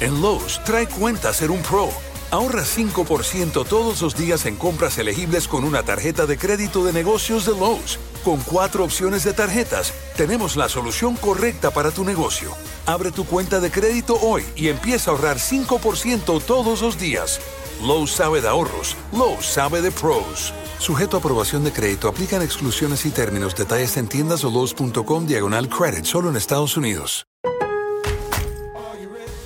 En Lowe's, trae cuenta ser un pro. Ahorra 5% todos los días en compras elegibles con una tarjeta de crédito de negocios de Lowe's. Con cuatro opciones de tarjetas, tenemos la solución correcta para tu negocio. Abre tu cuenta de crédito hoy y empieza a ahorrar 5% todos los días. Lowe's sabe de ahorros, Lowe's sabe de pros. Sujeto a aprobación de crédito, aplican exclusiones y términos. Detalles en tiendas o Lowe's.com diagonal credit, solo en Estados Unidos.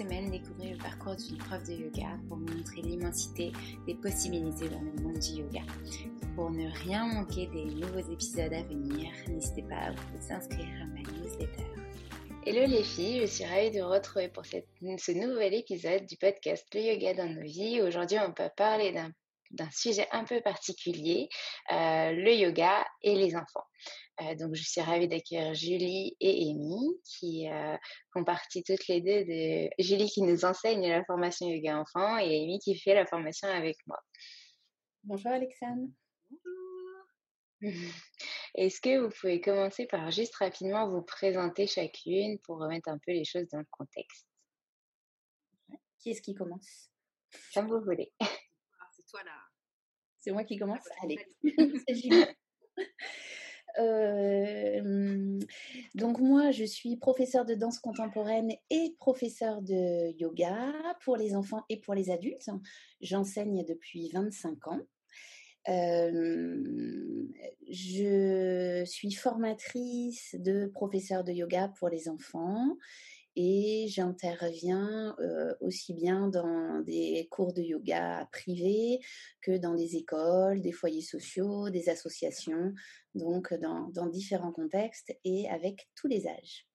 Semaine, découvrez le parcours d'une prof de yoga pour montrer l'immensité des possibilités dans le monde du yoga. Pour ne rien manquer des nouveaux épisodes à venir, n'hésitez pas à vous inscrire à ma newsletter. Hello les filles, je suis ravie de vous retrouver pour ce nouvel épisode du podcast Le Yoga dans nos vies. Aujourd'hui, on peut parler d'un d'un sujet un peu particulier, euh, le yoga et les enfants. Euh, donc, je suis ravie d'accueillir Julie et Amy qui euh, font partie toutes les deux de Julie qui nous enseigne la formation yoga enfant et Amy qui fait la formation avec moi. Bonjour Alexandre. Est-ce que vous pouvez commencer par juste rapidement vous présenter chacune pour remettre un peu les choses dans le contexte? Qui est-ce qui commence? Comme vous voulez. C'est toi là. C'est moi qui commence? bah, Allez. donc moi, je suis professeure de danse contemporaine et professeure de yoga pour les enfants et pour les adultes. J'enseigne depuis 25 ans. Je suis formatrice de professeur de yoga pour les enfants et j'interviens aussi bien dans des cours de yoga privés que dans des écoles, des foyers sociaux, des associations, donc dans, différents contextes et avec tous les âges.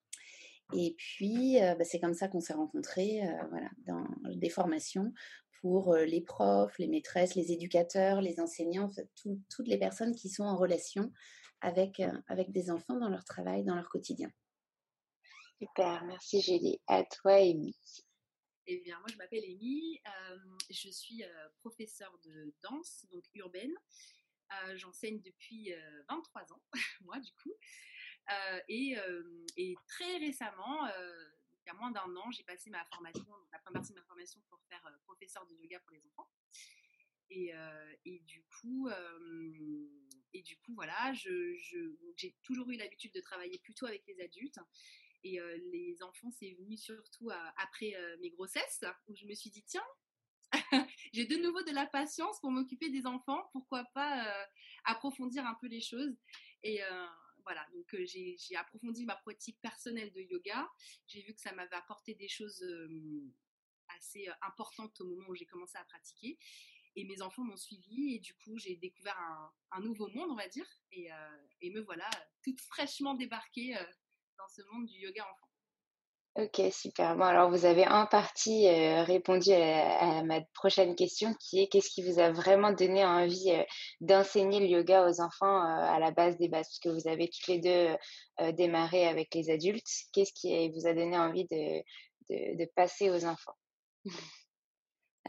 Et puis, bah, c'est comme ça qu'on s'est rencontrés voilà, dans des formations pour les profs, les maîtresses, les éducateurs, les enseignants, toutes les personnes qui sont en relation avec des enfants dans leur travail, dans leur quotidien. Super, merci Julie. À toi Amy. Eh bien, moi, je m'appelle Amy. euh, je suis euh, professeure de danse, donc urbaine. Euh, J'enseigne depuis euh, 23 ans, moi, du coup. Et, très récemment, il y a moins d'un an, j'ai passé ma formation, donc la première partie de ma formation pour faire professeur de yoga pour les enfants. Et, du coup, et du coup, voilà, j'ai toujours eu l'habitude de travailler plutôt avec les adultes. Et les enfants, c'est venu surtout après mes grossesses, où je me suis dit, tiens, j'ai de nouveau de la patience pour m'occuper des enfants, pourquoi pas approfondir un peu les choses? Et voilà, donc j'ai approfondi ma pratique personnelle de yoga. J'ai vu que ça m'avait apporté des choses assez importantes au moment où j'ai commencé à pratiquer. Et mes enfants m'ont suivi et du coup j'ai découvert un, nouveau monde, on va dire. Et, et me voilà toute fraîchement débarquée dans ce monde du yoga enfant. Ok, super. Bon, alors vous avez en partie euh, répondu à, ma prochaine question qui est qu'est-ce qui vous a vraiment donné envie euh, d'enseigner le yoga aux enfants euh, à la base des bases? Parce que vous avez toutes les deux démarré avec les adultes. Qu'est-ce qui vous a donné envie de, de, de passer aux enfants?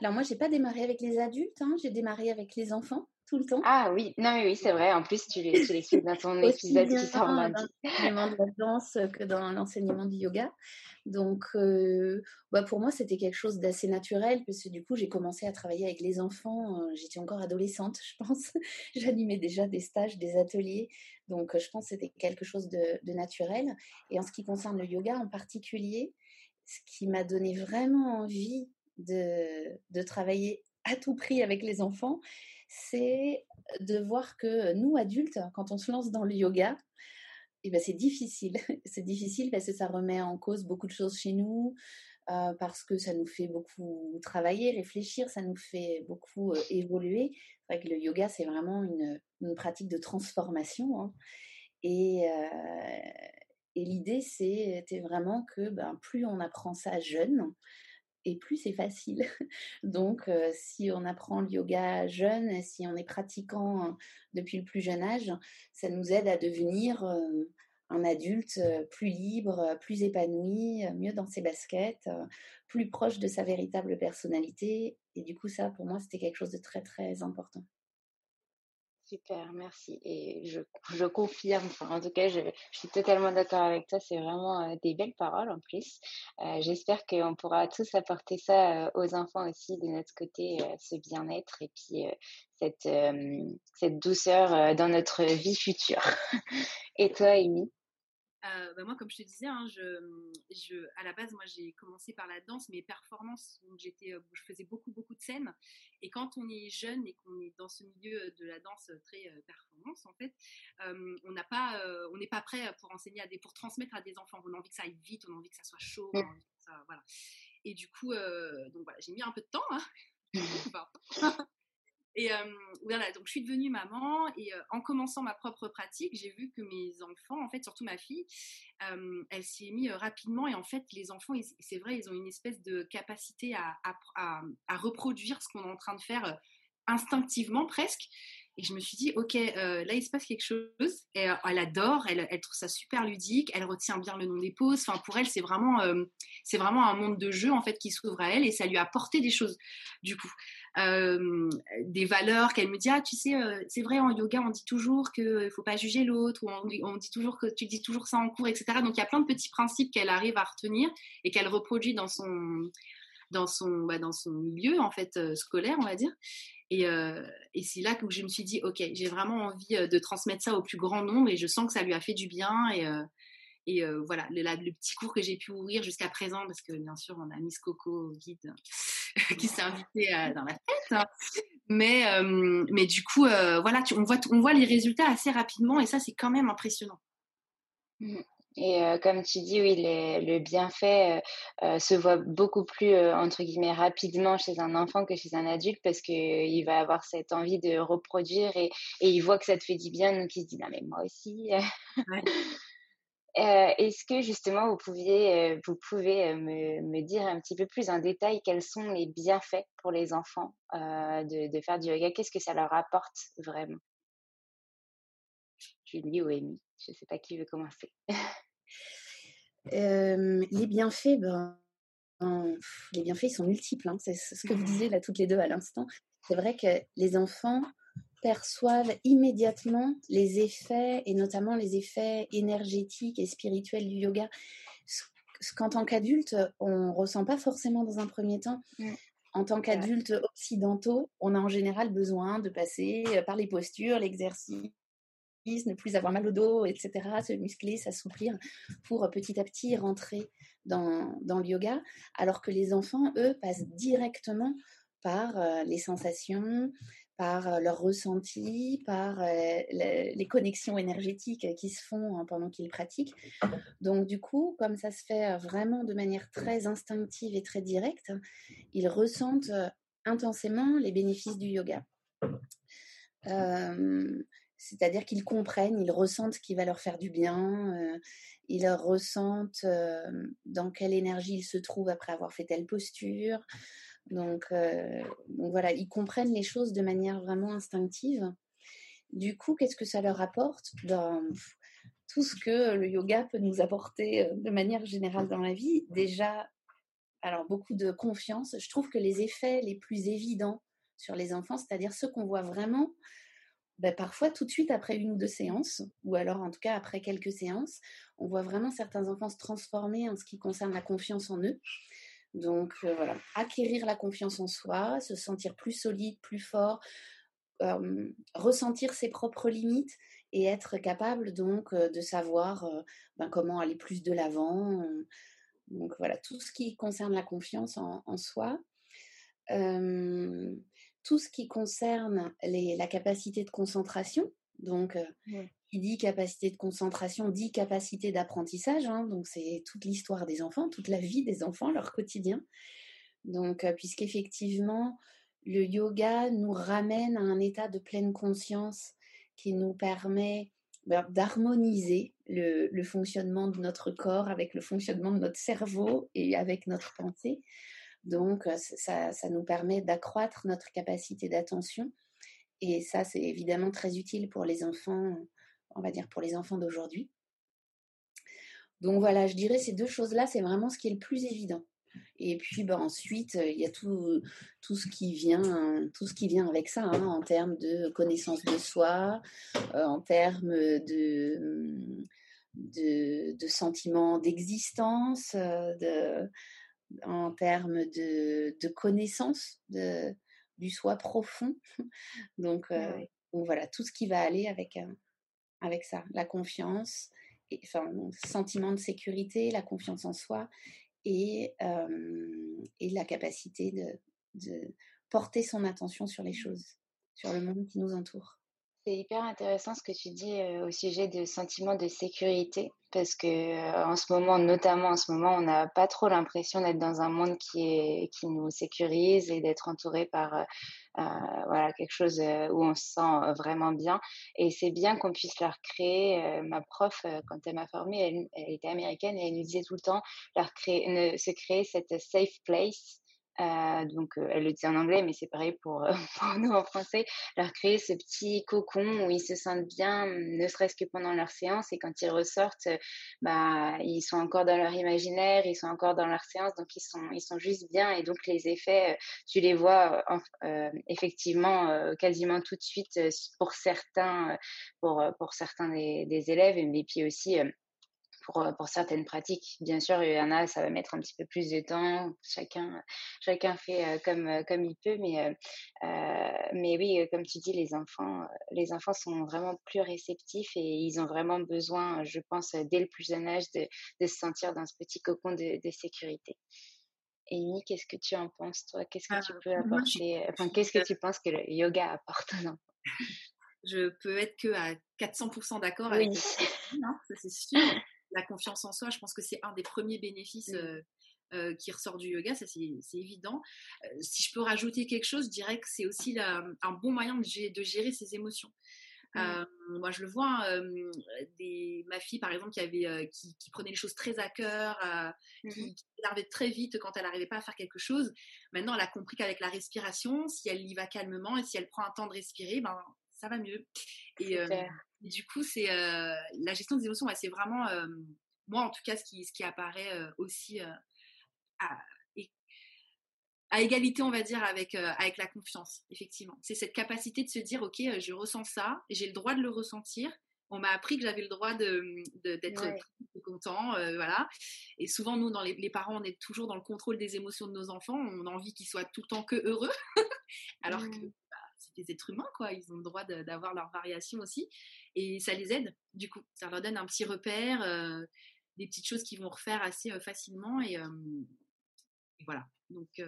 Alors moi, j'ai pas démarré avec les adultes, hein, j'ai démarré avec les enfants tout le temps. Ah oui, non, oui, c'est vrai. En plus, tu l'expliques dans ton épisode qui sort lundi. Dans de la danse que dans l'enseignement du yoga. Donc, euh, bah pour moi, c'était quelque chose d'assez naturel, parce que du coup, j'ai commencé à travailler avec les enfants. Euh, j'étais encore adolescente, je pense. J'animais déjà des stages, des ateliers. Donc, je pense que c'était quelque chose de, de naturel. Et en ce qui concerne le yoga en particulier, ce qui m'a donné vraiment envie de, de travailler à tout prix avec les enfants, c'est de voir que nous, adultes, quand on se lance dans le yoga, eh ben, c'est difficile. c'est difficile parce que ça remet en cause beaucoup de choses chez nous, euh, parce que ça nous fait beaucoup travailler, réfléchir, ça nous fait beaucoup euh, évoluer. C'est vrai que le yoga, c'est vraiment une, pratique de transformation. Hein. Et, euh, et l'idée, c'était vraiment que ben, plus on apprend ça jeune, et plus c'est facile. Donc, si on apprend le yoga jeune, si on est pratiquant depuis le plus jeune âge, ça nous aide à devenir un adulte plus libre, plus épanoui, mieux dans ses baskets, plus proche de sa véritable personnalité. Et du coup, ça, pour moi, c'était quelque chose de très, très important. Super, merci. Et je, je confirme, en tout cas, je, je suis totalement d'accord avec toi. C'est vraiment euh, des belles paroles en plus. Euh, J'espère qu'on pourra tous apporter ça euh, aux enfants aussi de notre côté, euh, ce bien-être et puis cette, cette douceur dans notre vie future. et toi, Amy? Euh, bah, moi, comme je te disais, hein, je, je, à la base, moi, j'ai commencé par la danse, mes performances, donc j'étais, euh, je faisais beaucoup, beaucoup de scènes. Et quand on est jeune et qu'on est dans ce milieu de la danse très euh, performance, en fait, on n'a pas, on n'est pas prêt pour enseigner à des, pour transmettre à des enfants. On a envie que ça aille vite, on a envie que ça soit chaud, voilà. Et du coup, donc voilà, j'ai mis un peu de temps. Hein. Et voilà, donc je suis devenue maman et en commençant ma propre pratique, j'ai vu que mes enfants, en fait, surtout ma fille, elle s'y est mise rapidement et en fait, les enfants, c'est vrai, ils ont une espèce de capacité à, à, reproduire ce qu'on est en train de faire instinctivement presque. Et je me suis dit, ok, euh, là il se passe quelque chose. Euh, elle adore, elle, trouve ça super ludique, elle retient bien le nom des pauses. Enfin, pour elle, c'est vraiment, euh, c'est vraiment un monde de jeu en fait qui s'ouvre à elle et ça lui a apporté des choses. Du coup, des valeurs qu'elle me dit, ah tu sais, c'est vrai en yoga on dit toujours qu'il faut pas juger l'autre ou on, dit toujours que tu dis toujours ça en cours, etc. Donc il y a plein de petits principes qu'elle arrive à retenir et qu'elle reproduit dans son dans son bah, dans son milieu en fait scolaire on va dire et, euh, c'est là que je me suis dit, ok, j'ai vraiment envie euh, de transmettre ça au plus grand nombre et je sens que ça lui a fait du bien. Et, euh, voilà, le, petit cours que j'ai pu ouvrir jusqu'à présent, parce que bien sûr, on a Miss Coco, guide, qui s'est invitée dans la fête. Hein. Mais, mais du coup, voilà, tu, on, voit, on voit les résultats assez rapidement et ça, c'est quand même impressionnant. Mmh. Et euh, comme tu dis, oui, le bienfait euh, euh, se voit beaucoup plus, entre guillemets, rapidement chez un enfant que chez un adulte parce qu'il va avoir cette envie de reproduire et, et, il voit que ça te fait du bien, donc il se dit, non mais moi aussi. Est-ce que justement vous, pouviez, vous pouvez me, me, dire un petit peu plus en détail quels sont les bienfaits pour les enfants de, de faire du yoga? Qu'est-ce que ça leur apporte vraiment? Julie ou Amy Je ne sais pas qui veut commencer. les bienfaits, ben, les bienfaits, ils sont multiples. Hein. C'est ce que vous disiez là toutes les deux à l'instant. C'est vrai que les enfants perçoivent immédiatement les effets, et notamment les effets énergétiques et spirituels du yoga. Ce qu'en tant qu'adulte, on ressent pas forcément dans un premier temps. Mmh. En tant qu'adulte occidentaux, on a en général besoin de passer par les postures, l'exercice, ne plus avoir mal au dos, etc., se muscler, s'assouplir, pour petit à petit rentrer dans, dans, le yoga, alors que les enfants, eux, passent directement par les sensations, par leur ressenti, par les connexions énergétiques qui se font hein, pendant qu'ils pratiquent. Donc du coup, comme ça se fait vraiment de manière très instinctive et très directe, ils ressentent intensément les bénéfices du yoga. c'est-à-dire qu'ils comprennent, ils ressentent ce qui va leur faire du bien, ils ressentent dans quelle énergie ils se trouvent après avoir fait telle posture, donc, voilà, ils comprennent les choses de manière vraiment instinctive. Du coup, qu'est-ce que ça leur apporte? Dans tout ce que le yoga peut nous apporter de manière générale dans la vie Déjà, alors beaucoup de confiance. Je trouve que les effets les plus évidents sur les enfants, c'est-à-dire ceux qu'on voit vraiment, ben, parfois tout de suite après une ou deux séances, ou alors en tout cas après quelques séances, on voit vraiment certains enfants se transformer en ce qui concerne la confiance en eux. Donc voilà, acquérir la confiance en soi, se sentir plus solide, plus fort, ressentir ses propres limites et être capable donc de savoir ben, comment aller plus de l'avant. donc voilà, tout ce qui concerne la confiance en, soi. tout ce qui concerne la capacité de concentration, donc qui dit capacité de concentration dit capacité d'apprentissage. Hein, donc c'est toute l'histoire des enfants, toute la vie des enfants, leur quotidien. Donc euh, puisqu'effectivement le yoga nous ramène à un état de pleine conscience qui nous permet ben, d'harmoniser le, fonctionnement de notre corps avec le fonctionnement de notre cerveau et avec notre pensée. Donc euh, ça, ça nous permet d'accroître notre capacité d'attention. Et ça, c'est évidemment très utile pour les enfants on va dire, pour les enfants d'aujourd'hui. Donc voilà, je dirais ces deux choses-là, c'est vraiment ce qui est le plus évident. Et puis ben, ensuite, il y a tout, tout, ce qui vient, tout ce qui vient avec ça, hein, en termes de connaissance de soi, euh, en termes de, de, de sentiment d'existence, euh, de, en termes de, de connaissance de, du soi profond. Donc, euh, donc, voilà, tout ce qui va aller avec, avec ça, la confiance, et, enfin, sentiment de sécurité, la confiance en soi et, et la capacité de, porter son attention sur les choses, sur le monde qui nous entoure. C'est hyper intéressant ce que tu dis au sujet de sentiment de sécurité parce que en ce moment, notamment en ce moment, on n'a pas trop l'impression d'être dans un monde qui nous sécurise et d'être entouré par voilà quelque chose où on se sent vraiment bien. Et c'est bien qu'on puisse leur créer. ma prof, quand elle m'a formée, elle, était américaine et elle nous disait tout le temps leur se créer cette safe place euh, donc, euh, elle le dit en anglais, mais c'est pareil pour, pour, nous en français, leur créer ce petit cocon où ils se sentent bien, ne serait-ce que pendant leur séance, et quand ils ressortent, bah, ils sont encore dans leur imaginaire, ils sont encore dans leur séance, donc ils sont, ils sont juste bien, et donc les effets, tu les vois euh, effectivement quasiment tout de suite pour certains, pour, pour certains des élèves, mais puis aussi pour, pour, certaines pratiques. Bien sûr, il y en a, ça va mettre un petit peu plus de temps. Chacun, chacun fait comme, comme il peut, mais, euh, mais oui, comme tu dis, les enfants, les enfants sont vraiment plus réceptifs et ils ont vraiment besoin, je pense, dès le plus jeune âge, de, de se sentir dans ce petit cocon de, de sécurité. Amy, qu'est-ce que tu en penses, toi? Qu'est-ce que ah, tu peux apporter? Enfin, qu'est-ce que tu penses que le yoga apporte aux enfants? Je peux être que à 400% d'accord avec oui. Hein, ça c'est sûr la confiance en soi, je pense que c'est un des premiers bénéfices euh, qui ressort du yoga, ça c'est évident. Euh, si je peux rajouter quelque chose, je dirais que c'est aussi un bon moyen de, gérer ses émotions. moi, je le vois, des, ma fille, par exemple, qui, avait, qui, prenait les choses très à cœur, mmh qui, qui très vite quand elle n'arrivait pas à faire quelque chose. Maintenant, elle a compris qu'avec la respiration, si elle y va calmement et si elle prend un temps de respirer, ben, ça va mieux. Et, du coup, c'est euh, la gestion des émotions, c'est vraiment, euh, moi en tout cas, ce qui, ce qui apparaît euh, aussi à, à, égalité, on va dire, avec, avec la confiance, effectivement. C'est cette capacité de se dire, ok, je ressens ça, j'ai le droit de le ressentir. On m'a appris que j'avais le droit d'être de, content, voilà. Et souvent, nous, dans les, les, parents, on est toujours dans le contrôle des émotions de nos enfants. On a envie qu'ils soient tout le temps que heureux, alors que mmh. Des êtres humains, quoi. Ils ont le droit d'avoir leurs variations aussi. Et ça les aide, du coup. Ça leur donne un petit repère, des petites choses qu'ils vont refaire assez facilement. Et, et, voilà. Donc,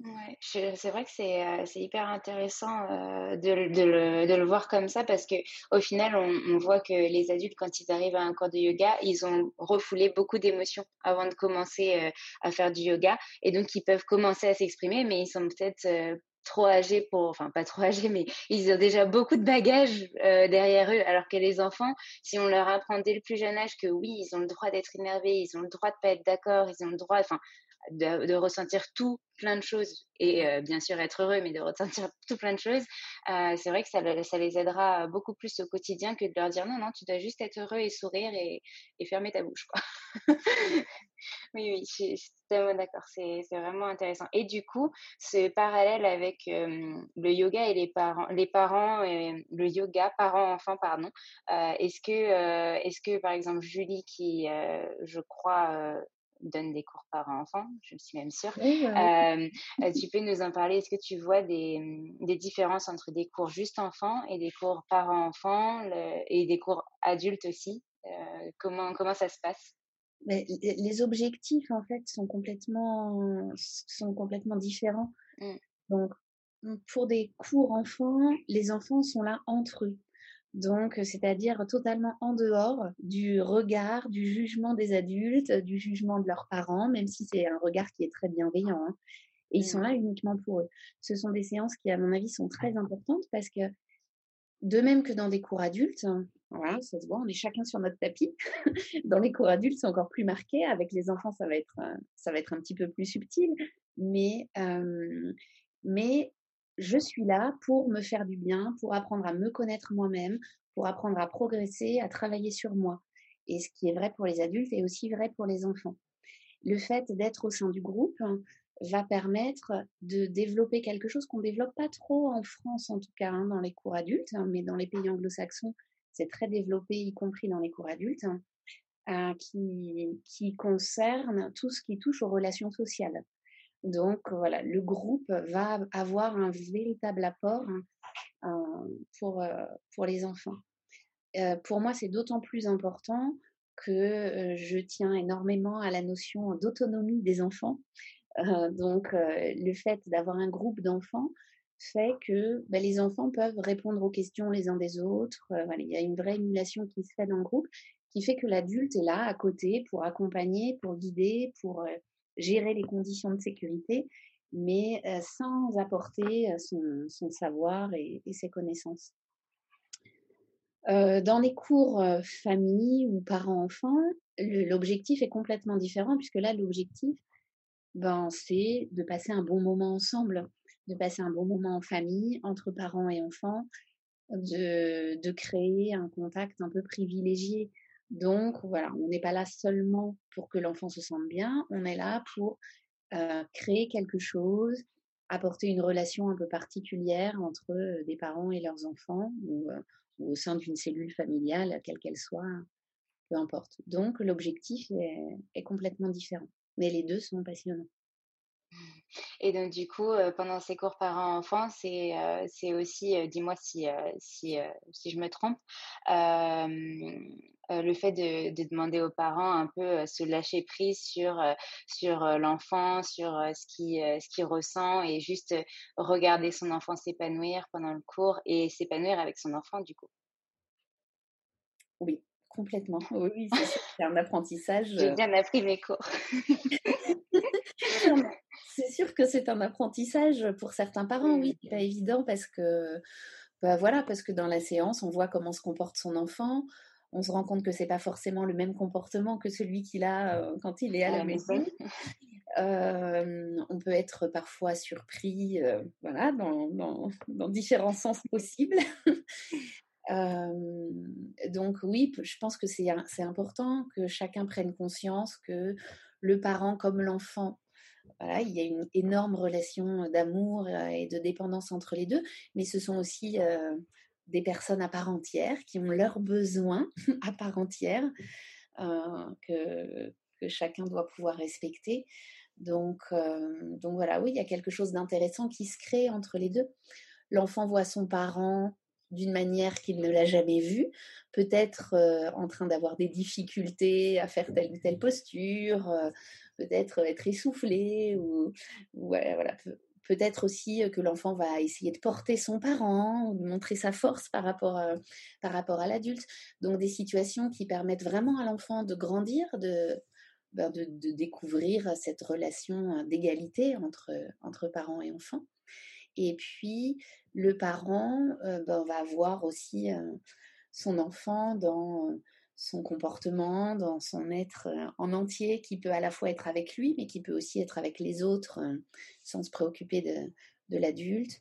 Ouais, c'est vrai que c'est euh, hyper intéressant euh, de, de, le, de, le, voir comme ça parce que au final, on, on, voit que les adultes, quand ils arrivent à un cours de yoga, ils ont refoulé beaucoup d'émotions avant de commencer euh, à faire du yoga et donc ils peuvent commencer à s'exprimer, mais ils sont peut-être trop âgés pour, enfin pas trop âgés, mais ils ont déjà beaucoup de bagages derrière eux, alors que les enfants, si on leur apprend dès le plus jeune âge que oui, ils ont le droit d'être énervés, ils ont le droit de pas être d'accord, ils ont le droit, enfin de, ressentir tout plein de choses et euh, bien sûr être heureux, mais de ressentir tout plein de choses, euh, c'est vrai que ça, ça, les aidera beaucoup plus au quotidien que de leur dire non, non, tu dois juste être heureux et sourire et, fermer ta bouche. Quoi. oui, oui, je, suis totalement d'accord, c'est vraiment intéressant. Et du coup, ce parallèle avec euh, le yoga et les parents, les parents le yoga, parents-enfants, pardon, est-ce que, est-ce que par exemple Julie, qui je crois donne des cours par enfant, je suis même sûre. Euh, euh, tu peux nous en parler Est-ce que tu vois des, des, différences entre des cours juste enfants et des cours parents-enfants et des cours adultes aussi? Euh, comment, comment ça se passe? Mais Les objectifs, en fait, sont complètement, sont complètement différents. Mmh. Donc, pour des cours enfants, les enfants sont là entre eux. Donc, c'est-à-dire totalement en dehors du regard, du jugement des adultes, du jugement de leurs parents, même si c'est un regard qui est très bienveillant. Hein. Et ils sont là uniquement pour eux. Ce sont des séances qui, à mon avis, sont très importantes parce que, de même que dans des cours adultes, voilà, ça se voit, on est chacun sur notre tapis. dans les cours adultes, c'est encore plus marqué. Avec les enfants, ça va être, ça va être un petit peu plus subtil. Mais, mais je suis là pour me faire du bien, pour apprendre à me connaître moi-même, pour apprendre à progresser, à travailler sur moi. Et ce qui est vrai pour les adultes est aussi vrai pour les enfants. Le fait d'être au sein du groupe hein, va permettre de développer quelque chose qu'on ne développe pas trop en France, en tout cas hein, dans les cours adultes, hein, mais dans les pays anglo-saxons, c'est très développé, y compris dans les cours adultes, euh, qui, qui concerne tout ce qui touche aux relations sociales. Donc voilà, le groupe va avoir un véritable apport hein, pour, euh, pour les enfants. Euh, pour moi, c'est d'autant plus important que euh, je tiens énormément à la notion d'autonomie des enfants. donc le fait d'avoir un groupe d'enfants fait que ben, les enfants peuvent répondre aux questions les uns des autres. il y a une vraie émulation qui se fait dans le groupe qui fait que l'adulte est là à côté pour accompagner, pour guider, pour gérer les conditions de sécurité, mais sans apporter son, savoir et, ses connaissances. dans les cours famille ou parents-enfants, l'objectif est complètement différent puisque là, l'objectif, ben, c'est de passer un bon moment ensemble, de passer un bon moment en famille, entre parents et enfants, de, de créer un contact un peu privilégié donc voilà, on n'est pas là seulement pour que l'enfant se sente bien, on est là pour créer quelque chose, apporter une relation un peu particulière entre des parents et leurs enfants ou, au sein d'une cellule familiale, quelle qu'elle soit, peu importe. Donc l'objectif est complètement différent, mais les deux sont passionnants. Et donc, du coup, pendant ces cours parents-enfants, c'est c'est aussi, dis-moi si, si, si je me trompe, le fait de, de, demander aux parents un peu se lâcher prise sur, sur l'enfant, sur ce qu'il ce qui ressent et juste regarder son enfant s'épanouir pendant le cours et s'épanouir avec son enfant, du coup. Oui, complètement. Oui, c'est un apprentissage. J'ai bien appris mes cours. c'est sûr que c'est un apprentissage pour certains parents, oui, c'est pas évident parce que, bah voilà, parce que dans la séance, on voit comment se comporte son enfant. On se rend compte que c'est pas forcément le même comportement que celui qu'il a euh, quand il est à la maison. Euh, on peut être parfois surpris, euh, voilà, dans, dans, dans, différents sens possibles. donc oui, je pense que c'est important que chacun prenne conscience que le parent comme l'enfant voilà, il y a une énorme relation d'amour et de dépendance entre les deux, mais ce sont aussi des personnes à part entière qui ont leurs besoins à part entière que, que, chacun doit pouvoir respecter. Donc, donc voilà, oui, il y a quelque chose d'intéressant qui se crée entre les deux. l'enfant voit son parent d'une manière qu'il ne l'a jamais vu, peut-être en train d'avoir des difficultés à faire telle ou telle posture, peut-être être essoufflé, ou, voilà, peut-être aussi que l'enfant va essayer de porter son parent, de montrer sa force par rapport à, par rapport à l'adulte. Donc des situations qui permettent vraiment à l'enfant de grandir, de, ben, de, découvrir cette relation d'égalité entre, entre parents et enfants. Et puis, le parent ben, va voir aussi son enfant dans son comportement, dans son être en entier, qui peut à la fois être avec lui, mais qui peut aussi être avec les autres sans se préoccuper de, de l'adulte.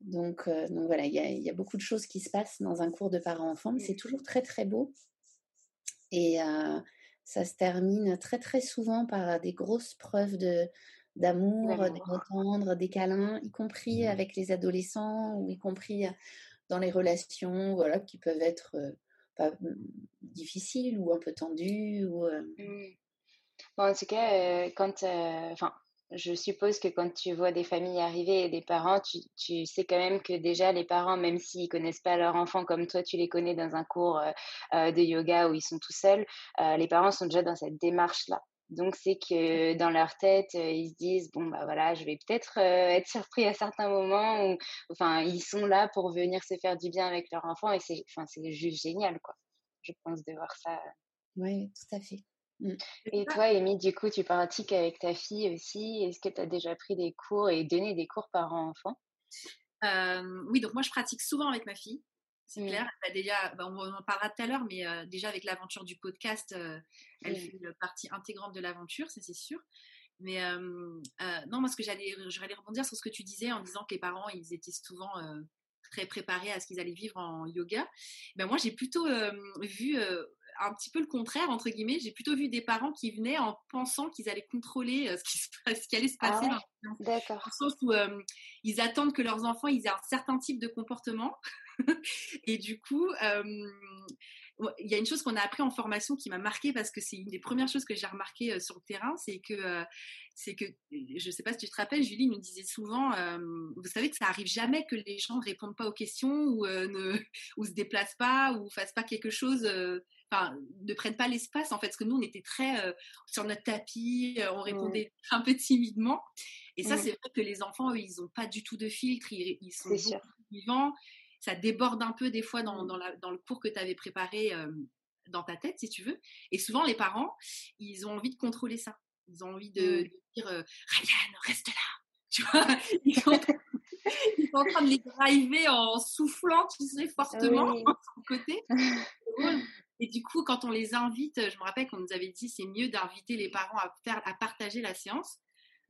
Donc, donc voilà, il y, y a, beaucoup de choses qui se passent dans un cours de parents-enfants, mais c'est toujours très très beau. Et ça se termine très très souvent par des grosses preuves de, d'amour, d'entendre, des câlins, y compris mmh. avec les adolescents ou y compris dans les relations voilà, qui peuvent être mmh, difficiles ou un peu tendues. Ou, mmh. bon, en tout cas, quand, enfin, je suppose que quand tu vois des familles arriver et des parents, tu, tu sais quand même que déjà les parents, même s'ils connaissent pas leur enfant comme toi, tu les connais dans un cours de yoga où ils sont tout seuls, les parents sont déjà dans cette démarche-là. Donc, c'est que dans leur tête, ils se disent bon, bah voilà, je vais peut-être être surpris à certains moments. Où, enfin, ils sont là pour venir se faire du bien avec leur enfant et c'est, enfin, c'est juste génial, quoi. Je pense de voir ça. Oui, tout à fait. Mmh. Et toi, Amy, du coup, tu pratiques avec ta fille aussi? Est-ce que tu as déjà pris des cours et donné des cours parents-enfants Oui, donc moi, je pratique souvent avec ma fille c'est clair. déjà, bah, on en parlera tout à l'heure, mais déjà avec l'aventure du podcast, elle mmh. fait partie intégrante de l'aventure, ça c'est sûr. Mais non, moi ce que j'allais, j'allais rebondir sur ce que tu disais en disant que les parents, ils étaient souvent très préparés à ce qu'ils allaient vivre en yoga. Ben moi, j'ai plutôt vu un petit peu le contraire, entre guillemets. J'ai plutôt vu des parents qui venaient en pensant qu'ils allaient contrôler ce, qui ce, qui allait se ah passer. D'accord. Dans le sens où ils attendent que leurs enfants ils aient un certain type de comportement. et du coup, il y a une chose qu'on a appris en formation qui m'a marqué parce que c'est une des premières choses que j'ai remarqué sur le terrain, c'est que c'est que je ne sais pas si tu te rappelles, Julie nous disait souvent, vous savez que ça arrive jamais que les gens ne répondent pas aux questions ou ne ou se déplacent pas ou fassent pas quelque chose. Enfin, ne prennent pas l'espace en fait, parce que nous on était très sur notre tapis, on répondait un peu timidement. Et ça, c'est vrai que les enfants, eux, ils n'ont pas du tout de filtre, ils, ils sont vivants ça déborde un peu des fois dans, mmh. dans, le cours que tu avais préparé dans ta tête, si tu veux. Et souvent, les parents, ils ont envie de contrôler ça. Ils ont envie de, mmh. dire Ryan, reste là. Tu vois? Ils sont, en train de les driver en soufflant, tu sais, fortement de son côté. Et du coup, quand on les invite, je me rappelle qu'on nous avait dit c'est mieux d'inviter les parents à, faire, à partager la séance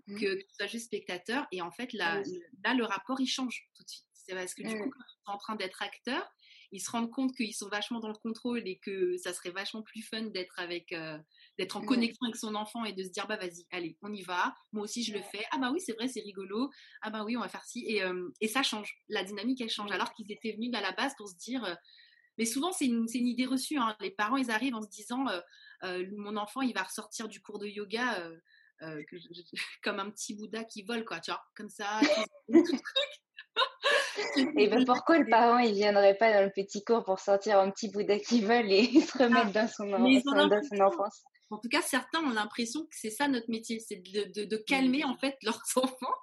mmh. que, que tu sois juste spectateur. Et en fait, là, là, le rapport, il change tout de suite. C'est parce que du coup, quand ils sont en train d'être acteurs, ils se rendent compte qu'ils sont vachement dans le contrôle et que ça serait vachement plus fun d'être avec, euh, d'être en connexion avec son enfant et de se dire bah vas-y, allez, on y va. Moi aussi je le fais. Ah bah oui, c'est vrai, c'est rigolo. Ah bah oui, on va faire ci et, euh, et ça change. La dynamique elle change. Alors qu'ils étaient venus à la base pour se dire. Euh, mais souvent c'est une, une, idée reçue. Hein. Les parents ils arrivent en se disant mon enfant il va ressortir du cours de yoga. comme un petit Bouddha qui vole, quoi, tu vois, comme ça, Et ben pourquoi le parent il viendrait pas dans le petit cours pour sortir un petit Bouddha qui vole et se remettre dans son, dans son enfance? En tout cas, certains ont l'impression que c'est ça notre métier, c'est de, de, calmer en fait leurs enfants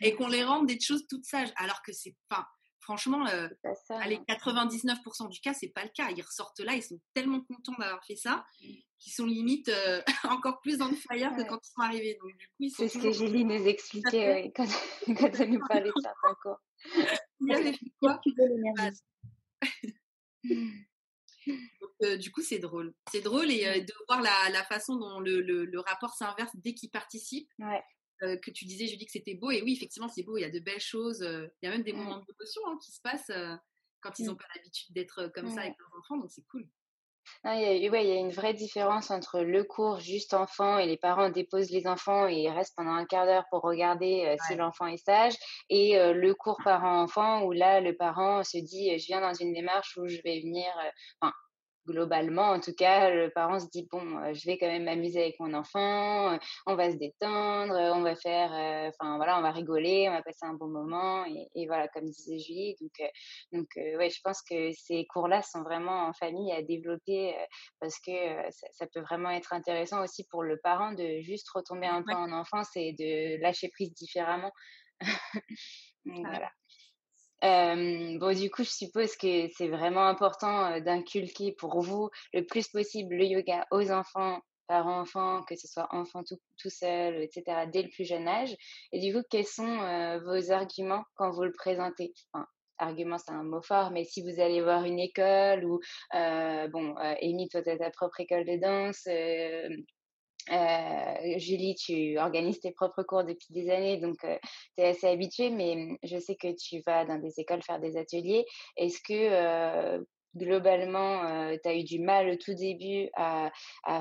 et qu'on les rende des choses toutes sages, alors que c'est pas. Franchement, euh, allez, 99% du cas, c'est pas le cas. Ils ressortent là, ils sont tellement contents d'avoir fait ça mm. qu'ils sont limite euh, encore plus en fire que quand ils sont arrivés. Donc, du coup, c'est ce que Julie nous expliquait quand, quand elle nous parlait de certains. Euh, du coup, c'est drôle. C'est drôle et euh, de voir la, la façon dont le, le, le rapport s'inverse dès qu'ils participent. Ouais. Euh, que tu disais, je dis que c'était beau. Et oui, effectivement, c'est beau. Il y a de belles choses. il y a même des moments d'émotion hein, qui se passent quand ils n'ont mmh. pas l'habitude d'être comme ça avec leurs enfants. Donc, c'est cool. il, y a, ouais, il y a une vraie différence entre le cours juste enfant et les parents déposent les enfants et ils restent pendant un quart d'heure pour regarder si l'enfant est sage et le cours parent-enfant où là, le parent se dit, je viens dans une démarche où je vais venir, enfin, globalement, en tout cas, le parent se dit bon, je vais quand même m'amuser avec mon enfant, on va se détendre, on va faire, enfin voilà, on va rigoler, on va passer un bon moment et, voilà, comme disait Julie. Donc, donc ouais, je pense que ces cours-là sont vraiment en famille à développer parce que ça, peut vraiment être intéressant aussi pour le parent de juste retomber un peu en enfance et de lâcher prise différemment. voilà bon, du coup, je suppose que c'est vraiment important d'inculquer pour vous le plus possible le yoga aux enfants, par enfants, que ce soit enfant tout, tout seul, etc., dès le plus jeune âge. Et du coup, quels sont vos arguments quand vous le présentez? Enfin, Argument, c'est un mot fort, mais si vous allez voir une école ou, bon, Amy, toi, ta propre école de danse, euh, Julie, tu organises tes propres cours depuis des années, donc euh, tu es assez habituée, mais mmh, je sais que tu vas dans des écoles faire des ateliers. Est-ce que euh, globalement, tu as eu du mal au tout début à,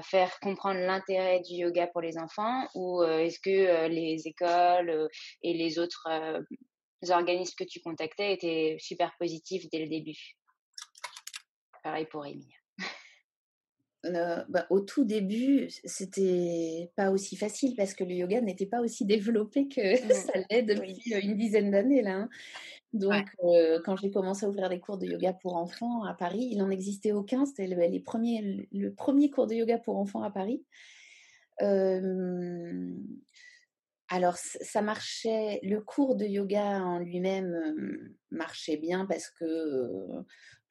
faire comprendre l'intérêt du yoga pour les enfants ou est-ce que les écoles et les autres organismes que tu contactais étaient super positifs dès le début? Pareil pour Bah, au tout début, c'était pas aussi facile parce que le yoga n'était pas aussi développé que mmh. ça l'est depuis une dizaine d'années là. Hein. Donc, quand j'ai commencé à ouvrir des cours de yoga pour enfants à Paris, il n'en existait aucun. C'était le, les premiers, le, premier cours de yoga pour enfants à Paris. alors, ça marchait. Le cours de yoga en lui-même marchait bien parce que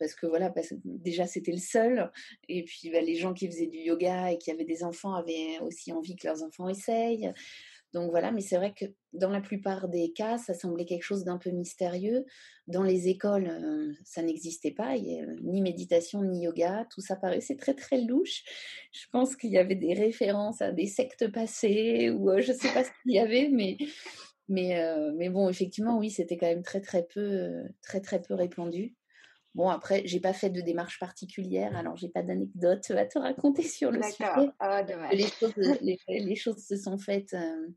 parce que voilà, déjà c'était le seul, et puis bah, les gens qui faisaient du yoga et qui avaient des enfants avaient aussi envie que leurs enfants essayent. Donc voilà, mais c'est vrai que dans la plupart des cas, ça semblait quelque chose d'un peu mystérieux. Dans les écoles, euh, ça n'existait pas, ni méditation, ni yoga, tout ça paraissait très très louche. Je pense qu'il y avait des références à des sectes passées, ou euh, je ne sais pas ce qu'il y avait, mais, mais, euh, mais bon, effectivement, oui, c'était quand même très très peu, très très peu répandu. Bon, après, j'ai pas fait de démarche particulière, alors j'ai pas d'anecdote à te raconter sur le sujet. Ah, les, choses, les, choses, se sont faites euh,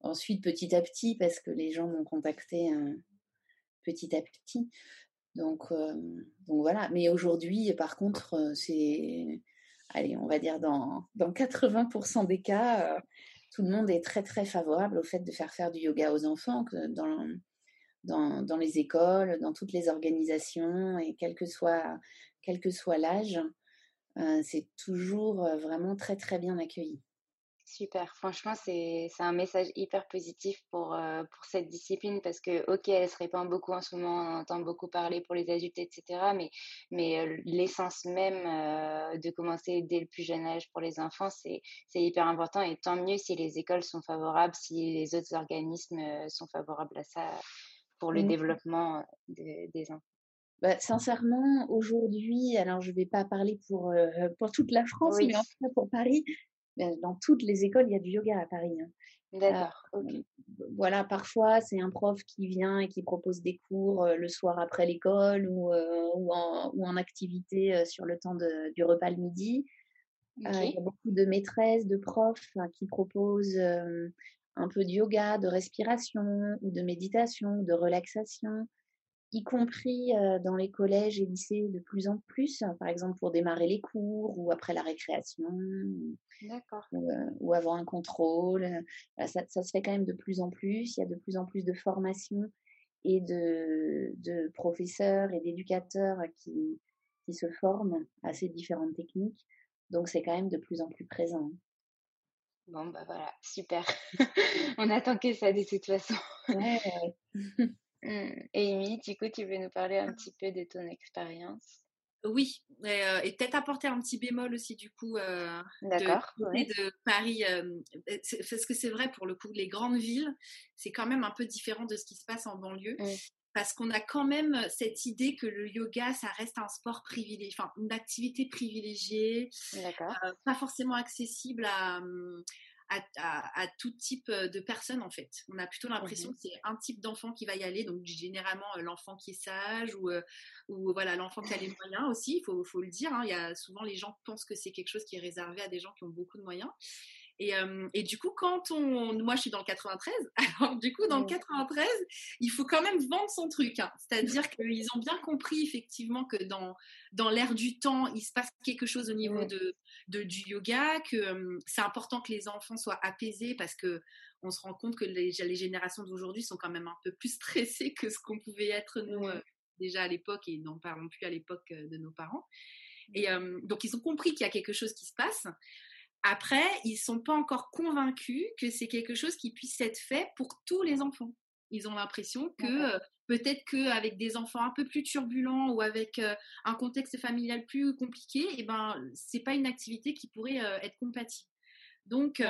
ensuite petit à petit parce que les gens m'ont contacté euh, petit à petit. Donc, euh, donc voilà. Mais aujourd'hui, par contre, c'est, allez, on va dire dans, dans 80% des cas, tout le monde est très très favorable au fait de faire faire du yoga aux enfants. Que dans, dans, les écoles, dans toutes les organisations, et quel que soit, quel que soit l'âge, euh, c'est toujours euh, vraiment très très bien accueilli. Super, franchement, c'est un message hyper positif pour, euh, pour cette discipline parce que, ok, elle se répand beaucoup en ce moment, on entend beaucoup parler pour les adultes, etc. Mais, mais l'essence même de commencer dès le plus jeune âge pour les enfants, c'est hyper important et tant mieux si les écoles sont favorables, si les autres organismes sont favorables à ça pour le mmh. développement des enfants bah, Sincèrement, aujourd'hui, alors je ne vais pas parler pour, pour toute la France, mais en tout cas pour Paris, ben, dans toutes les écoles, il y a du yoga à Paris. Hein. D'accord. voilà, parfois c'est un prof qui vient et qui propose des cours le soir après l'école ou, ou, en, ou, en, activité sur le temps de, du repas le midi. il y a beaucoup de maîtresses, de profs qui proposent un peu de yoga, de respiration ou de méditation, de relaxation, y compris dans les collèges et lycées de plus en plus, par exemple pour démarrer les cours ou après la récréation, ou, avant un contrôle. Ça, se fait quand même de plus en plus. Il y a de plus en plus de formations et de, de professeurs et d'éducateurs qui, qui se forment à ces différentes techniques. Donc c'est quand même de plus en plus présent. Bon, bah voilà, super. On attend que ça de toute façon. Ouais, mmh. Et Amy, du coup, tu veux nous parler un petit peu de ton expérience? Oui, euh, et, peut-être apporter un petit bémol aussi du coup euh, de, de, Paris, euh, parce que c'est vrai pour le coup, les grandes villes, c'est quand même un peu différent de ce qui se passe en banlieue. Mmh parce qu'on a quand même cette idée que le yoga, ça reste un sport privilégié, enfin une activité privilégiée, euh, pas forcément accessible à, à, tout type de personnes en fait. On a plutôt l'impression mmh que c'est un type d'enfant qui va y aller, donc généralement euh, l'enfant qui est sage ou, euh, ou voilà l'enfant qui a les moyens aussi, il faut, faut, le dire. Hein. Il y a souvent les gens pensent que c'est quelque chose qui est réservé à des gens qui ont beaucoup de moyens. Et, et, du coup, quand on. Moi, je suis dans le 93. Alors, du coup, dans le 93, il faut quand même vendre son truc. Hein. C'est-à-dire qu'ils ont bien compris, effectivement, que dans, dans l'air du temps, il se passe quelque chose au niveau de, de, du yoga, que c'est important que les enfants soient apaisés parce que on se rend compte que les, les générations d'aujourd'hui sont quand même un peu plus stressées que ce qu'on pouvait être, nous, déjà à l'époque, et n'en parlons plus à l'époque de nos parents. Et donc, ils ont compris qu'il y a quelque chose qui se passe. Après, ils ne sont pas encore convaincus que c'est quelque chose qui puisse être fait pour tous les enfants. Ils ont l'impression que peut-être qu'avec des enfants un peu plus turbulents ou avec un contexte familial plus compliqué, eh ben, ce n'est pas une activité qui pourrait être compatible. Donc,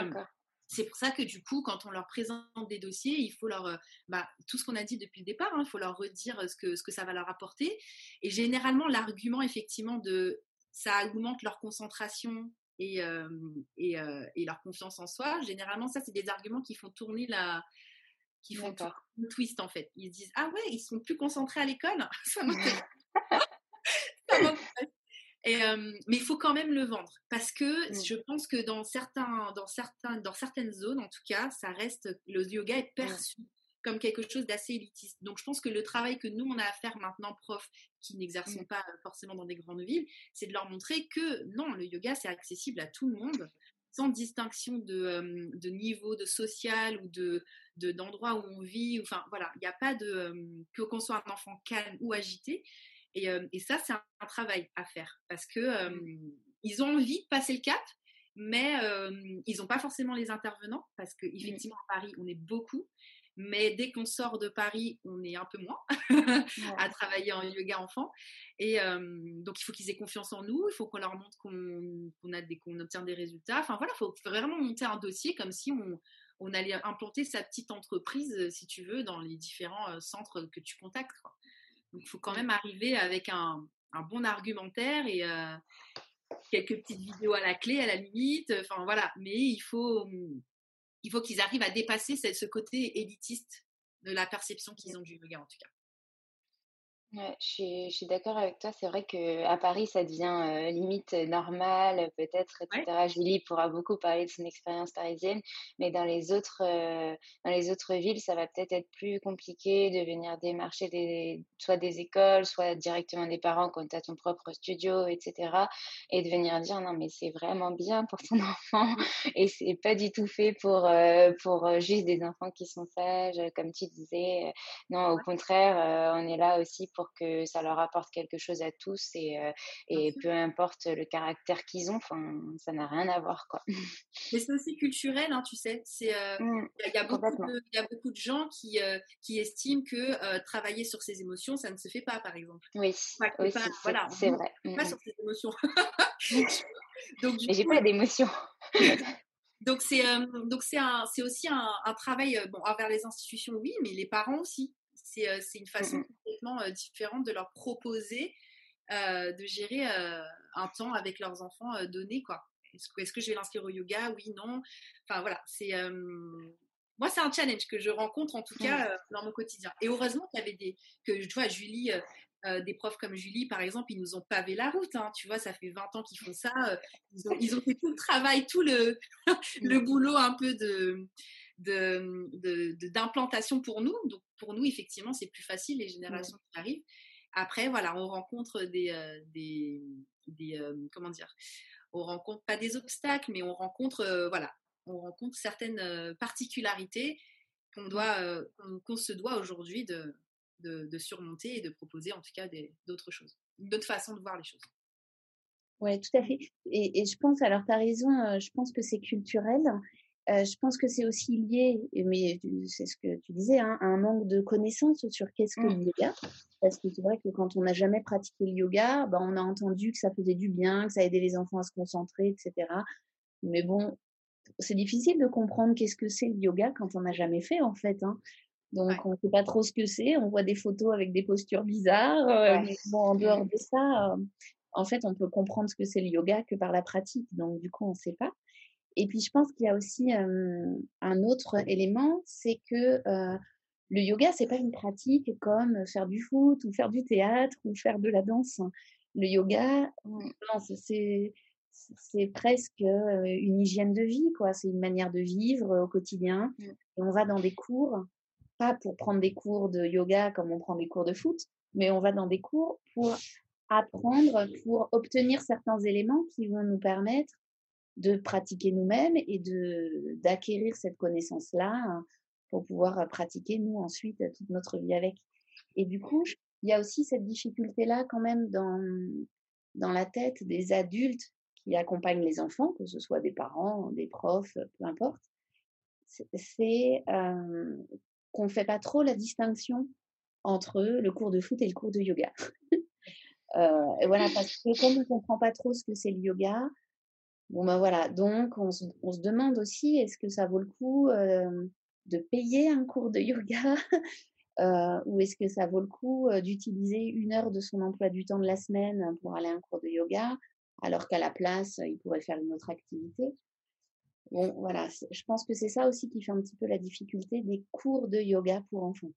c'est pour ça que du coup, quand on leur présente des dossiers, il faut leur, bah, tout ce qu'on a dit depuis le départ, hein, il faut leur redire ce que, ce que ça va leur apporter. Et généralement, l'argument effectivement de ça augmente leur concentration et, et, et, leur confiance en soi. Généralement, ça, c'est des arguments qui font tourner la, qui font le twist en fait. Ils disent ah ouais, ils sont plus concentrés à l'école? ça m'intéresse. mais il faut quand même le vendre parce que mmh. je pense que dans certains, dans certains, dans certaines zones, en tout cas, ça reste le yoga est perçu comme quelque chose d'assez élitiste. Donc, je pense que le travail que nous, on a à faire maintenant, profs qui n'exercent mmh. pas forcément dans des grandes villes, c'est de leur montrer que non, le yoga, c'est accessible à tout le monde, sans distinction de, de niveau, de social ou de d'endroit où on vit. Enfin, voilà, il n'y a pas de... que qu'on soit un enfant calme ou agité. Et, et ça, c'est un, travail à faire parce que mmh. ils ont envie de passer le cap, mais ils n'ont pas forcément les intervenants parce qu'effectivement, mmh. à Paris, on est beaucoup. Mais dès qu'on sort de Paris, on est un peu moins à travailler en yoga enfant. Et donc, il faut qu'ils aient confiance en nous. Il faut qu'on leur montre qu'on a des, qu'on obtient des résultats. Enfin, voilà, il faut vraiment monter un dossier comme si on, on allait implanter sa petite entreprise, si tu veux, dans les différents centres que tu contactes. Donc, il faut quand même arriver avec un, un bon argumentaire et quelques petites vidéos à la clé, à la limite. Enfin, voilà. Mais il faut, il faut qu'ils arrivent à dépasser ce côté élitiste de la perception qu'ils ont du yoga en tout cas. Ouais, je suis, je suis d'accord avec toi. C'est vrai qu'à Paris, ça devient euh, limite normal, peut-être, etc. Julie pourra beaucoup parler de son expérience parisienne, mais dans les autres, euh, dans les autres villes, ça va peut-être être plus compliqué de venir démarcher des, soit des écoles, soit directement des parents quand tu as ton propre studio, etc. Et de venir dire non, mais c'est vraiment bien pour ton enfant et c'est pas du tout fait pour, euh, pour juste des enfants qui sont sages, comme tu disais. Non, au contraire, on est là aussi pour que ça leur apporte quelque chose à tous et, euh, et peu importe le caractère qu'ils ont, ça n'a rien à voir. Quoi. Mais c'est aussi culturel, hein, tu sais. Euh, mmh, il y, a beaucoup de, y a beaucoup de gens qui, euh, qui estiment que travailler sur ses émotions, ça ne se fait pas, par exemple. Oui, voilà, c'est vrai. Pas mmh, sur ses émotions. Donc, j'ai pas d'émotions. Donc c'est donc c'est aussi un, un travail bon envers les institutions oui mais les parents aussi c'est une façon mmh complètement différente de leur proposer de gérer un temps avec leurs enfants donnés. Quoi. Est-ce, que, est-ce que je vais l'inscrire au yoga? Oui, non. Enfin voilà, c'est moi c'est un challenge que je rencontre en tout mmh. cas dans mon quotidien. Et heureusement qu'il y avait des que tu vois Julie. des profs comme Julie, par exemple, ils nous ont pavé la route. Hein, tu vois, ça fait 20 ans qu'ils font ça. ils, ont, ils, ont, fait tout le travail, tout le, le mmh. boulot un peu de, d'implantation de, pour nous. Donc, pour nous, effectivement, c'est plus facile, les générations qui arrivent. Après, voilà, on rencontre des, euh, des, euh, comment dire, on rencontre pas des obstacles, mais on rencontre, euh, voilà, on rencontre certaines particularités qu'on doit, qu'on se doit aujourd'hui de, de, surmonter et de proposer, en tout cas, d'autres choses, d'autres façons de voir les choses. Oui, tout à fait. Et, et je pense, alors tu as raison, je pense que c'est culturel. Euh, je pense que c'est aussi lié, mais c'est ce que tu disais, hein, à un manque de connaissances sur qu'est-ce que mmh. le yoga. Parce que c'est vrai que quand on n'a jamais pratiqué le yoga, bah, on a entendu que ça faisait du bien, que ça aidait les enfants à se concentrer, etc. Mais bon, c'est difficile de comprendre qu'est-ce que c'est le yoga quand on n'a jamais fait, en fait. Hein. Donc, on ne sait pas trop ce que c'est. On voit des photos avec des postures bizarres. Euh, bon, en dehors de ça, euh, en fait, on peut comprendre ce que c'est le yoga que par la pratique. Donc, du coup, on ne sait pas. Et puis, je pense qu'il y a aussi un autre élément, c'est que le yoga, c'est pas une pratique comme faire du foot ou faire du théâtre ou faire de la danse. Le yoga, c'est c'est presque une hygiène de vie, quoi. C'est une manière de vivre au quotidien. Et on va dans des cours, pas pour prendre des cours de yoga comme on prend des cours de foot, mais on va dans des cours pour apprendre, pour obtenir certains éléments qui vont nous permettre de pratiquer nous-mêmes et de d'acquérir cette connaissance-là hein, pour pouvoir pratiquer nous ensuite toute notre vie avec. Et du coup, il y a aussi cette difficulté-là quand même dans dans la tête des adultes qui accompagnent les enfants, que ce soit des parents, des profs, peu importe. C'est euh, qu'on ne fait pas trop la distinction entre le cours de foot et le cours de yoga. euh, et voilà, parce que comme on ne comprend pas trop ce que c'est le yoga, bon ben voilà, donc on se, demande aussi est-ce que ça vaut le coup euh, de payer un cours de yoga? Euh, ou est-ce que ça vaut le coup euh, d'utiliser une heure de son emploi du temps de la semaine pour aller à un cours de yoga, alors qu'à la place, il pourrait faire une autre activité? Bon, voilà, je pense que c'est ça aussi qui fait un petit peu la difficulté des cours de yoga pour enfants.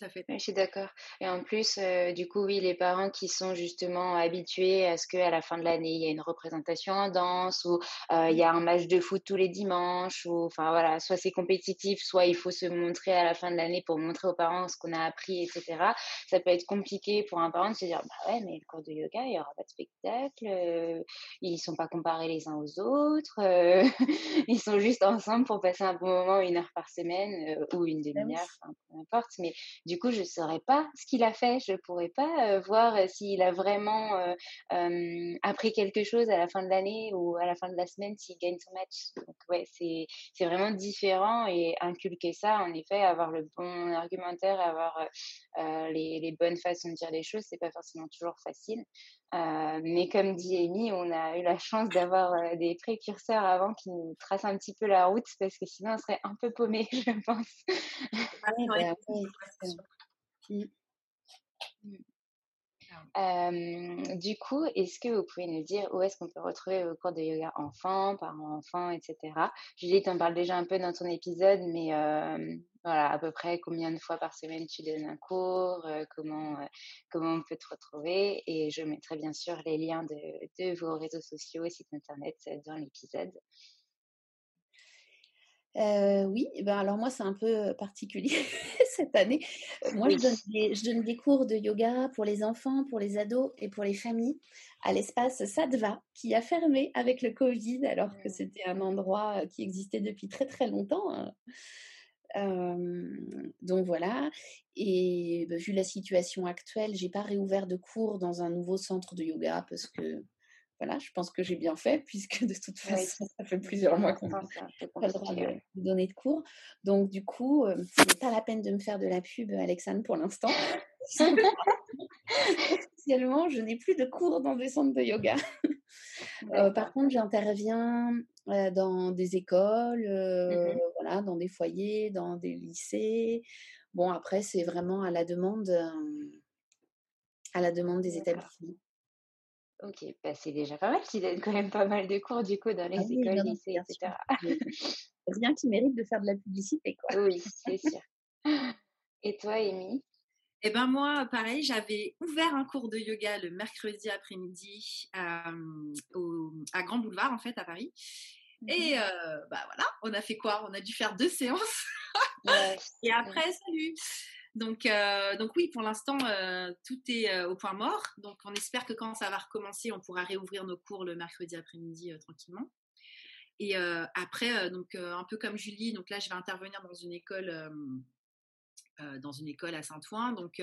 Mmh fait. je suis d'accord. Et en plus, euh, du coup, oui, les parents qui sont justement habitués à ce qu'à la fin de l'année, il y a une représentation en danse ou euh, il y a un match de foot tous les dimanches ou enfin voilà, soit c'est compétitif, soit il faut se montrer à la fin de l'année pour montrer aux parents ce qu'on a appris, etc. Ça peut être compliqué pour un parent de se dire, bah ouais, mais le cours de yoga, il n'y aura pas de spectacle, euh, ils sont pas comparés les uns aux autres, ils sont juste ensemble pour passer un bon moment, une heure par semaine ou une demi-heure, peu importe. Mais du coup, je ne saurais pas ce qu'il a fait. Je ne pourrais pas voir s'il a vraiment appris quelque chose à la fin de l'année ou à la fin de la semaine s'il gagne son match. Donc, ouais, c'est vraiment différent et inculquer ça, en effet, avoir le bon argumentaire, avoir les, les, bonnes façons de dire les choses, c'est pas forcément toujours facile. Euh, mais comme dit Amy, on a eu la chance d'avoir euh, des précurseurs avant qui nous tracent un petit peu la route parce que sinon on serait un peu paumé, je pense. Euh, du coup, est-ce que vous pouvez nous dire où est-ce qu'on peut retrouver vos cours de yoga enfants, parents-enfants, etc. Julie, en parles déjà un peu dans ton épisode, mais euh, voilà, à peu près combien de fois par semaine tu donnes un cours, euh, comment, comment on peut te retrouver? Et je mettrai bien sûr les liens de, de vos réseaux sociaux et sites internet dans l'épisode. Euh, oui, ben alors moi c'est un peu particulier cette année. Moi je, donne des, je, donne des, cours de yoga pour les enfants, pour les ados et pour les familles à l'espace Sadva qui a fermé avec le Covid alors que mmh. c'était un endroit qui existait depuis très très longtemps. Hein. Euh, donc voilà. Et ben, vu la situation actuelle, j'ai pas réouvert de cours dans un nouveau centre de yoga parce que voilà, je pense que j'ai bien fait, puisque de toute façon, ça fait plusieurs mois qu'on n'a pas le droit de, donner de cours. Donc, du coup, euh, ce n'est pas la peine de me faire de la pub, Alexandre, pour l'instant. Officiellement, je n'ai plus de cours dans des centres de yoga. Euh, par contre, j'interviens euh, dans des écoles, mmh voilà, dans des foyers, dans des lycées. Bon, après, c'est vraiment à la demande, à la demande des établissements. Ok, bah c'est déjà pas mal. Tu donnes quand même pas mal de cours du coup dans les ah écoles, lycées, etc. Rien qui mérite de faire de la publicité, quoi. Oui, c'est sûr. Et toi, Amy eh ben moi, pareil, j'avais ouvert un cours de yoga le mercredi après-midi au, à Grand Boulevard, en fait, à Paris. Et mmh euh, bah voilà, on a fait quoi? On a dû faire deux séances. Et après, salut donc, euh, donc oui, pour l'instant, euh, tout est euh, au point mort. Donc, on espère que quand ça va recommencer, on pourra réouvrir nos cours le mercredi après-midi tranquillement. Et après, donc un peu comme Julie, donc là, je vais intervenir dans une école, dans une école à Saint-Ouen. Donc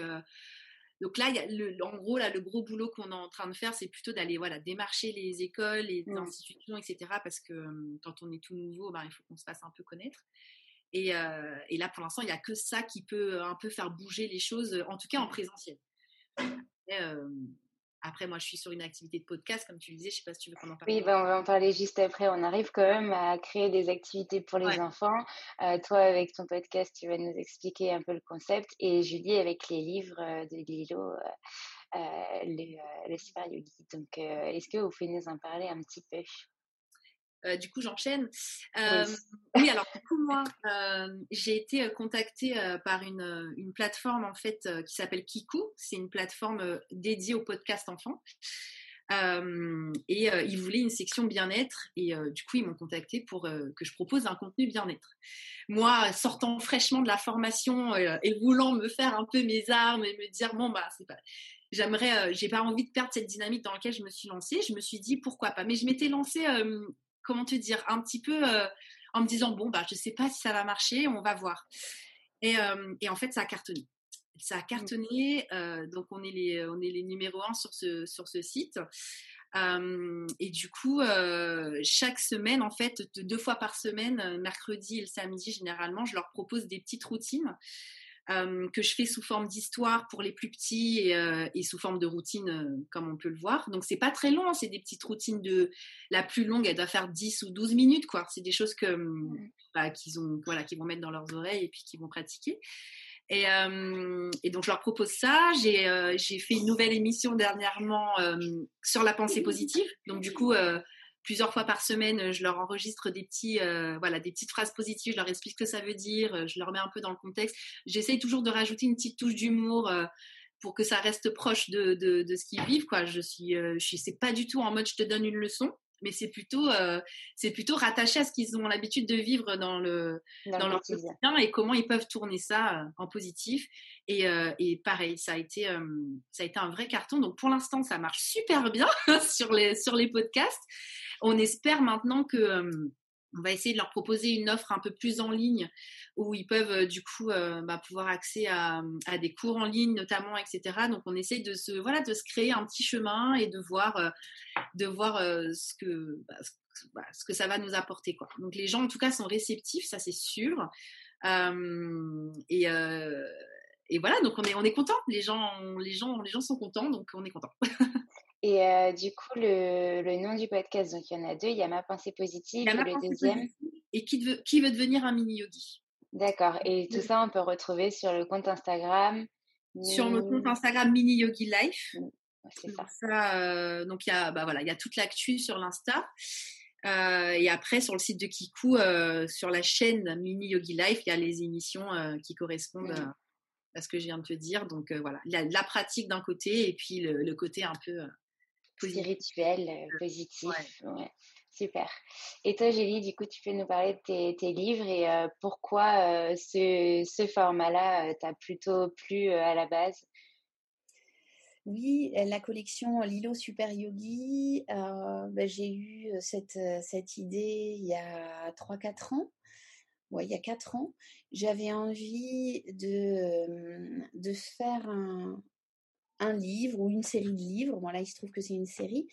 donc là, y a le, en gros, là, le gros boulot qu'on est en train de faire, c'est plutôt d'aller voilà, démarcher les écoles, les mmh. institutions, etc. Parce que quand on est tout nouveau, ben, il faut qu'on se fasse un peu connaître. Et, euh, et là, pour l'instant, il n'y a que ça qui peut un peu faire bouger les choses, en tout cas en présentiel. Euh, après, moi, je suis sur une activité de podcast, comme tu le disais. Je ne sais pas si tu veux qu'on en parle. Oui, ben, on va en parler juste après. On arrive quand même à créer des activités pour les enfants. Euh, toi, avec ton podcast, tu vas nous expliquer un peu le concept. Et Julie, avec les livres de Lilo, le, le, Super Yogi. Donc, est-ce que vous pouvez nous en parler un petit peu? Euh, du coup, j'enchaîne. Euh, oui. alors du coup, moi, euh, j'ai été contactée par une, une, plateforme en fait qui s'appelle Kiku. C'est une plateforme dédiée au podcast enfant. et ils voulaient une section bien-être. Et du coup, ils m'ont contacté pour que je propose un contenu bien-être. Moi, sortant fraîchement de la formation et voulant me faire un peu mes armes et me dire bon bah c'est pas j'aimerais j'ai pas envie de perdre cette dynamique dans laquelle je me suis lancée je me suis dit pourquoi pas mais je m'étais lancée comment te dire un petit peu en me disant bon bah je sais pas si ça va marcher on va voir et, et en fait ça a cartonné ça a mmh. cartonné, donc on est les, on est les numéros un sur ce, sur ce site. et du coup, chaque semaine, en fait, deux fois par semaine, mercredi et le samedi généralement, je leur propose des petites routines que je fais sous forme d'histoire pour les plus petits et, sous forme de routine, comme on peut le voir. Donc c'est pas très long, c'est des petites routines de la plus longue, elle doit faire 10 ou 12 minutes, quoi. C'est des choses que bah, qu'ils ont, voilà, qu'ils vont mettre dans leurs oreilles et puis qu'ils vont pratiquer. Et, euh, et, donc, je leur propose ça. J'ai euh, fait une nouvelle émission dernièrement euh, sur la pensée positive. Donc, du coup, euh, plusieurs fois par semaine, je leur enregistre des, petits, euh, voilà, des petites phrases positives. Je leur explique ce que ça veut dire. Je leur mets un peu dans le contexte. J'essaye toujours de rajouter une petite touche d'humour pour que ça reste proche de, de, de ce qu'ils vivent. Quoi. Je suis, je suis, c'est pas du tout en mode je te donne une leçon mais c'est plutôt euh, c'est plutôt rattaché à ce qu'ils ont l'habitude de vivre dans le dans, leur quotidien. et comment ils peuvent tourner ça euh, en positif. Et, euh, et pareil ça a été ça a été un vrai carton. Donc pour l'instant ça marche super bien sur les sur les podcasts. On espère maintenant que on va essayer de leur proposer une offre un peu plus en ligne où ils peuvent euh, du coup euh, bah, pouvoir accéder à, des cours en ligne notamment, etc. Donc on essaye de se voilà de créer un petit chemin et de voir euh, ce que ça va nous apporter quoi. Donc les gens en tout cas sont réceptifs, ça c'est sûr. et et voilà, donc on est on content. Les gens les gens les gens sont contents, donc on est content. Et euh, du coup, le, le, nom du podcast, donc il y en a deux. Il y a Ma pensée positive et le deuxième. Et qui veut, qui veut devenir un mini yogi D'accord. Et tout ça, on peut retrouver sur le compte Instagram. Sur le compte Instagram Mini Yogi Life. C'est ça. Euh, donc il y a, bah voilà, il y a toute l'actu sur l'Insta. Euh, et après, sur le site de Kiku, euh, sur la chaîne Mini Yogi Life, il y a les émissions qui correspondent mmh. à ce que je viens de te dire. Donc voilà, la, la pratique d'un côté et puis le, le côté un peu spirituel, euh, positif. Ouais. Super. Et toi, Gélie, du coup, tu peux nous parler de tes, livres et euh, pourquoi euh, ce, ce format-là t'a plutôt plu à la base? Oui, la collection Lilo Super Yogi, ben, j'ai eu cette, cette idée il y a 3-4 ans. Ouais, il y a 4 ans. J'avais envie de, de faire un, un livre ou une série de livres, bon là il se trouve que c'est une série,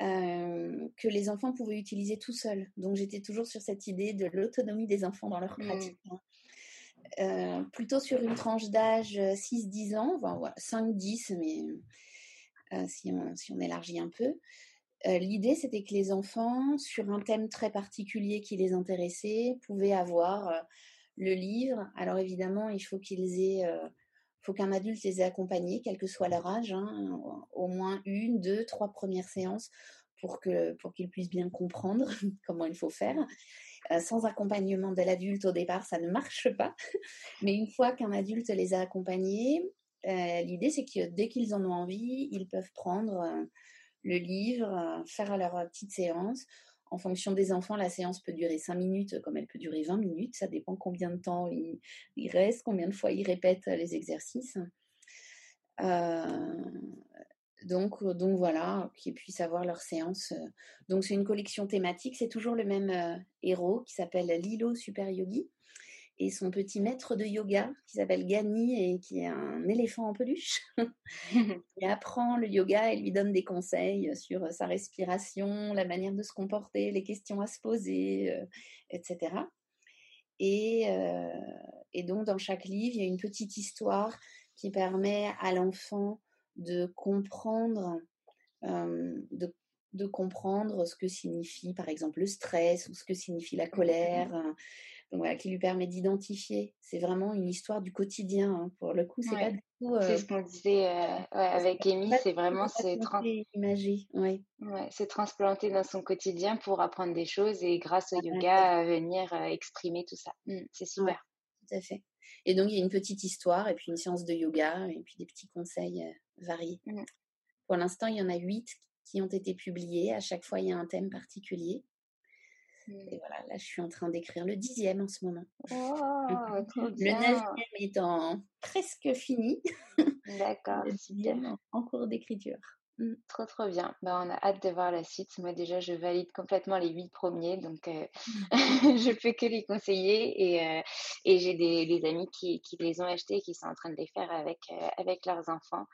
euh, que les enfants pouvaient utiliser tout seuls. Donc j'étais toujours sur cette idée de l'autonomie des enfants dans leur mmh. pratique. Hein. Euh, plutôt sur une tranche d'âge 6-10 euh, ans, enfin, 5-10, mais si, on, si, on, élargit un peu. L'idée, c'était que les enfants, sur un thème très particulier qui les intéressait, pouvaient avoir le livre. Alors évidemment, il faut qu'ils aient faut qu'un adulte les ait accompagnés, quel que soit leur âge, hein, au moins une, deux, trois premières séances pour qu'ils puissent bien comprendre comment il faut faire. Euh, sans accompagnement de l'adulte au départ, ça ne marche pas. Mais une fois qu'un adulte les a accompagnés, euh, l'idée c'est que dès qu'ils en ont envie, ils peuvent prendre euh, le livre, faire leur petite séance en fonction des enfants, la séance peut durer 5 minutes comme elle peut durer 20 minutes. Ça dépend combien de temps ils, restent, combien de fois ils répètent les exercices. Euh, donc, donc voilà, qu'ils puissent avoir leur séance. Donc c'est une collection thématique. C'est toujours le même euh, héros qui s'appelle Lilo Super Yogi et son petit maître de yoga qui s'appelle Gani et qui est un éléphant en peluche. il apprend le yoga et lui donne des conseils sur sa respiration, la manière de se comporter, les questions à se poser, euh, etc. Et, euh, et, donc dans chaque livre, il y a une petite histoire qui permet à l'enfant de comprendre, euh, de de comprendre ce que signifie par exemple le stress ou ce que signifie la colère, donc voilà, qui lui permet d'identifier. C'est vraiment une histoire du quotidien. Hein. Pour le coup, c'est pas du tout. c'est ce qu'on disait euh, avec Amy, c'est vraiment c'est imagé. Ouais. c'est transplanter dans son quotidien pour apprendre des choses et grâce au yoga venir exprimer tout ça. Mmh, c'est super. tout à fait. Et donc il y a une petite histoire et puis une séance de yoga et puis des petits conseils variés. Mmh. Pour l'instant, il y en a huit qui ont été publiés. À chaque fois, il y a un thème particulier. Et voilà, là, je suis en train d'écrire le dixième en ce moment. Oh, trop Le neuvième étant presque fini. D'accord, Le dixième en- cours d'écriture. Mm. Trop, trop bien. Bah, on a hâte de voir la suite. Moi, déjà, je valide complètement les huit premiers, donc euh, je peux que les conseiller. Et, euh, et j'ai des, des amis qui, qui les ont achetés et qui sont en train de les faire avec, euh, avec leurs enfants,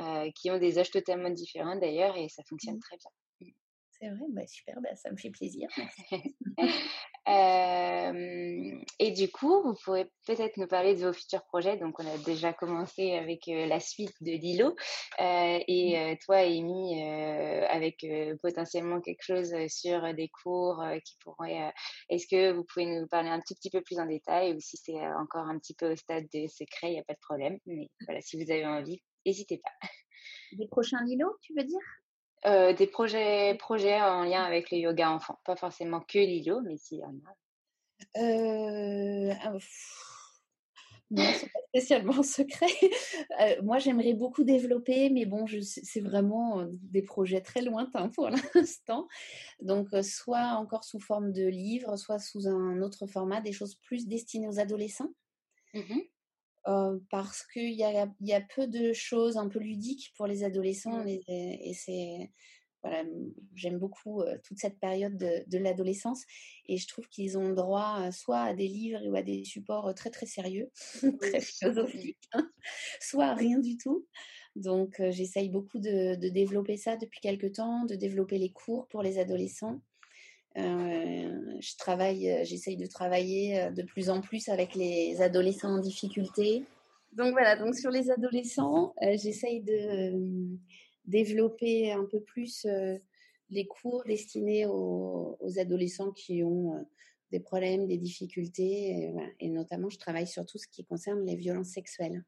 euh, qui ont des âges totalement différents d'ailleurs, et ça fonctionne Mm. très bien. C'est vrai, bah, super, bah, ça me fait plaisir. Euh, et du coup, vous pourrez peut-être nous parler de vos futurs projets. Donc, on a déjà commencé avec euh, la suite de Lilo. Euh, et euh, toi, Amy, avec potentiellement quelque chose sur des cours qui pourraient. Est-ce que vous pouvez nous parler un tout petit peu plus en détail ou si c'est encore un petit peu au stade de secret, il n'y a pas de problème. Mais voilà, si vous avez envie, n'hésitez pas. Des prochains Lilo, tu veux dire? Euh, des projets, projets en lien avec le yoga enfant. Pas forcément que Lilo, mais s'il y en a. Euh, ah, Non, c'est pas spécialement secret. Euh, moi, j'aimerais beaucoup développer, mais bon, je c'est vraiment euh, des projets très lointains pour l'instant. Donc, soit encore sous forme de livre, soit sous un autre format, des choses plus destinées aux adolescents. Mhm. Euh, parce qu'il y a, il y a peu de choses un peu ludiques pour les adolescents Mm. les- et c'est voilà, j'aime beaucoup euh, toute cette période de, de l'adolescence et je trouve qu'ils ont droit euh, soit à des livres ou à des supports très très sérieux, très philosophiques, hein, soit à rien du tout. Donc euh, j'essaye beaucoup de, de développer ça depuis quelques temps, de développer les cours pour les adolescents. Euh, je travaille, euh, j'essaye de travailler euh, de plus en plus avec les adolescents en difficulté. Donc voilà, donc sur les adolescents, j'essaye de développer un peu plus les cours destinés aux, adolescents qui ont des problèmes, des difficultés. Et notamment, je travaille sur tout ce qui concerne les violences sexuelles.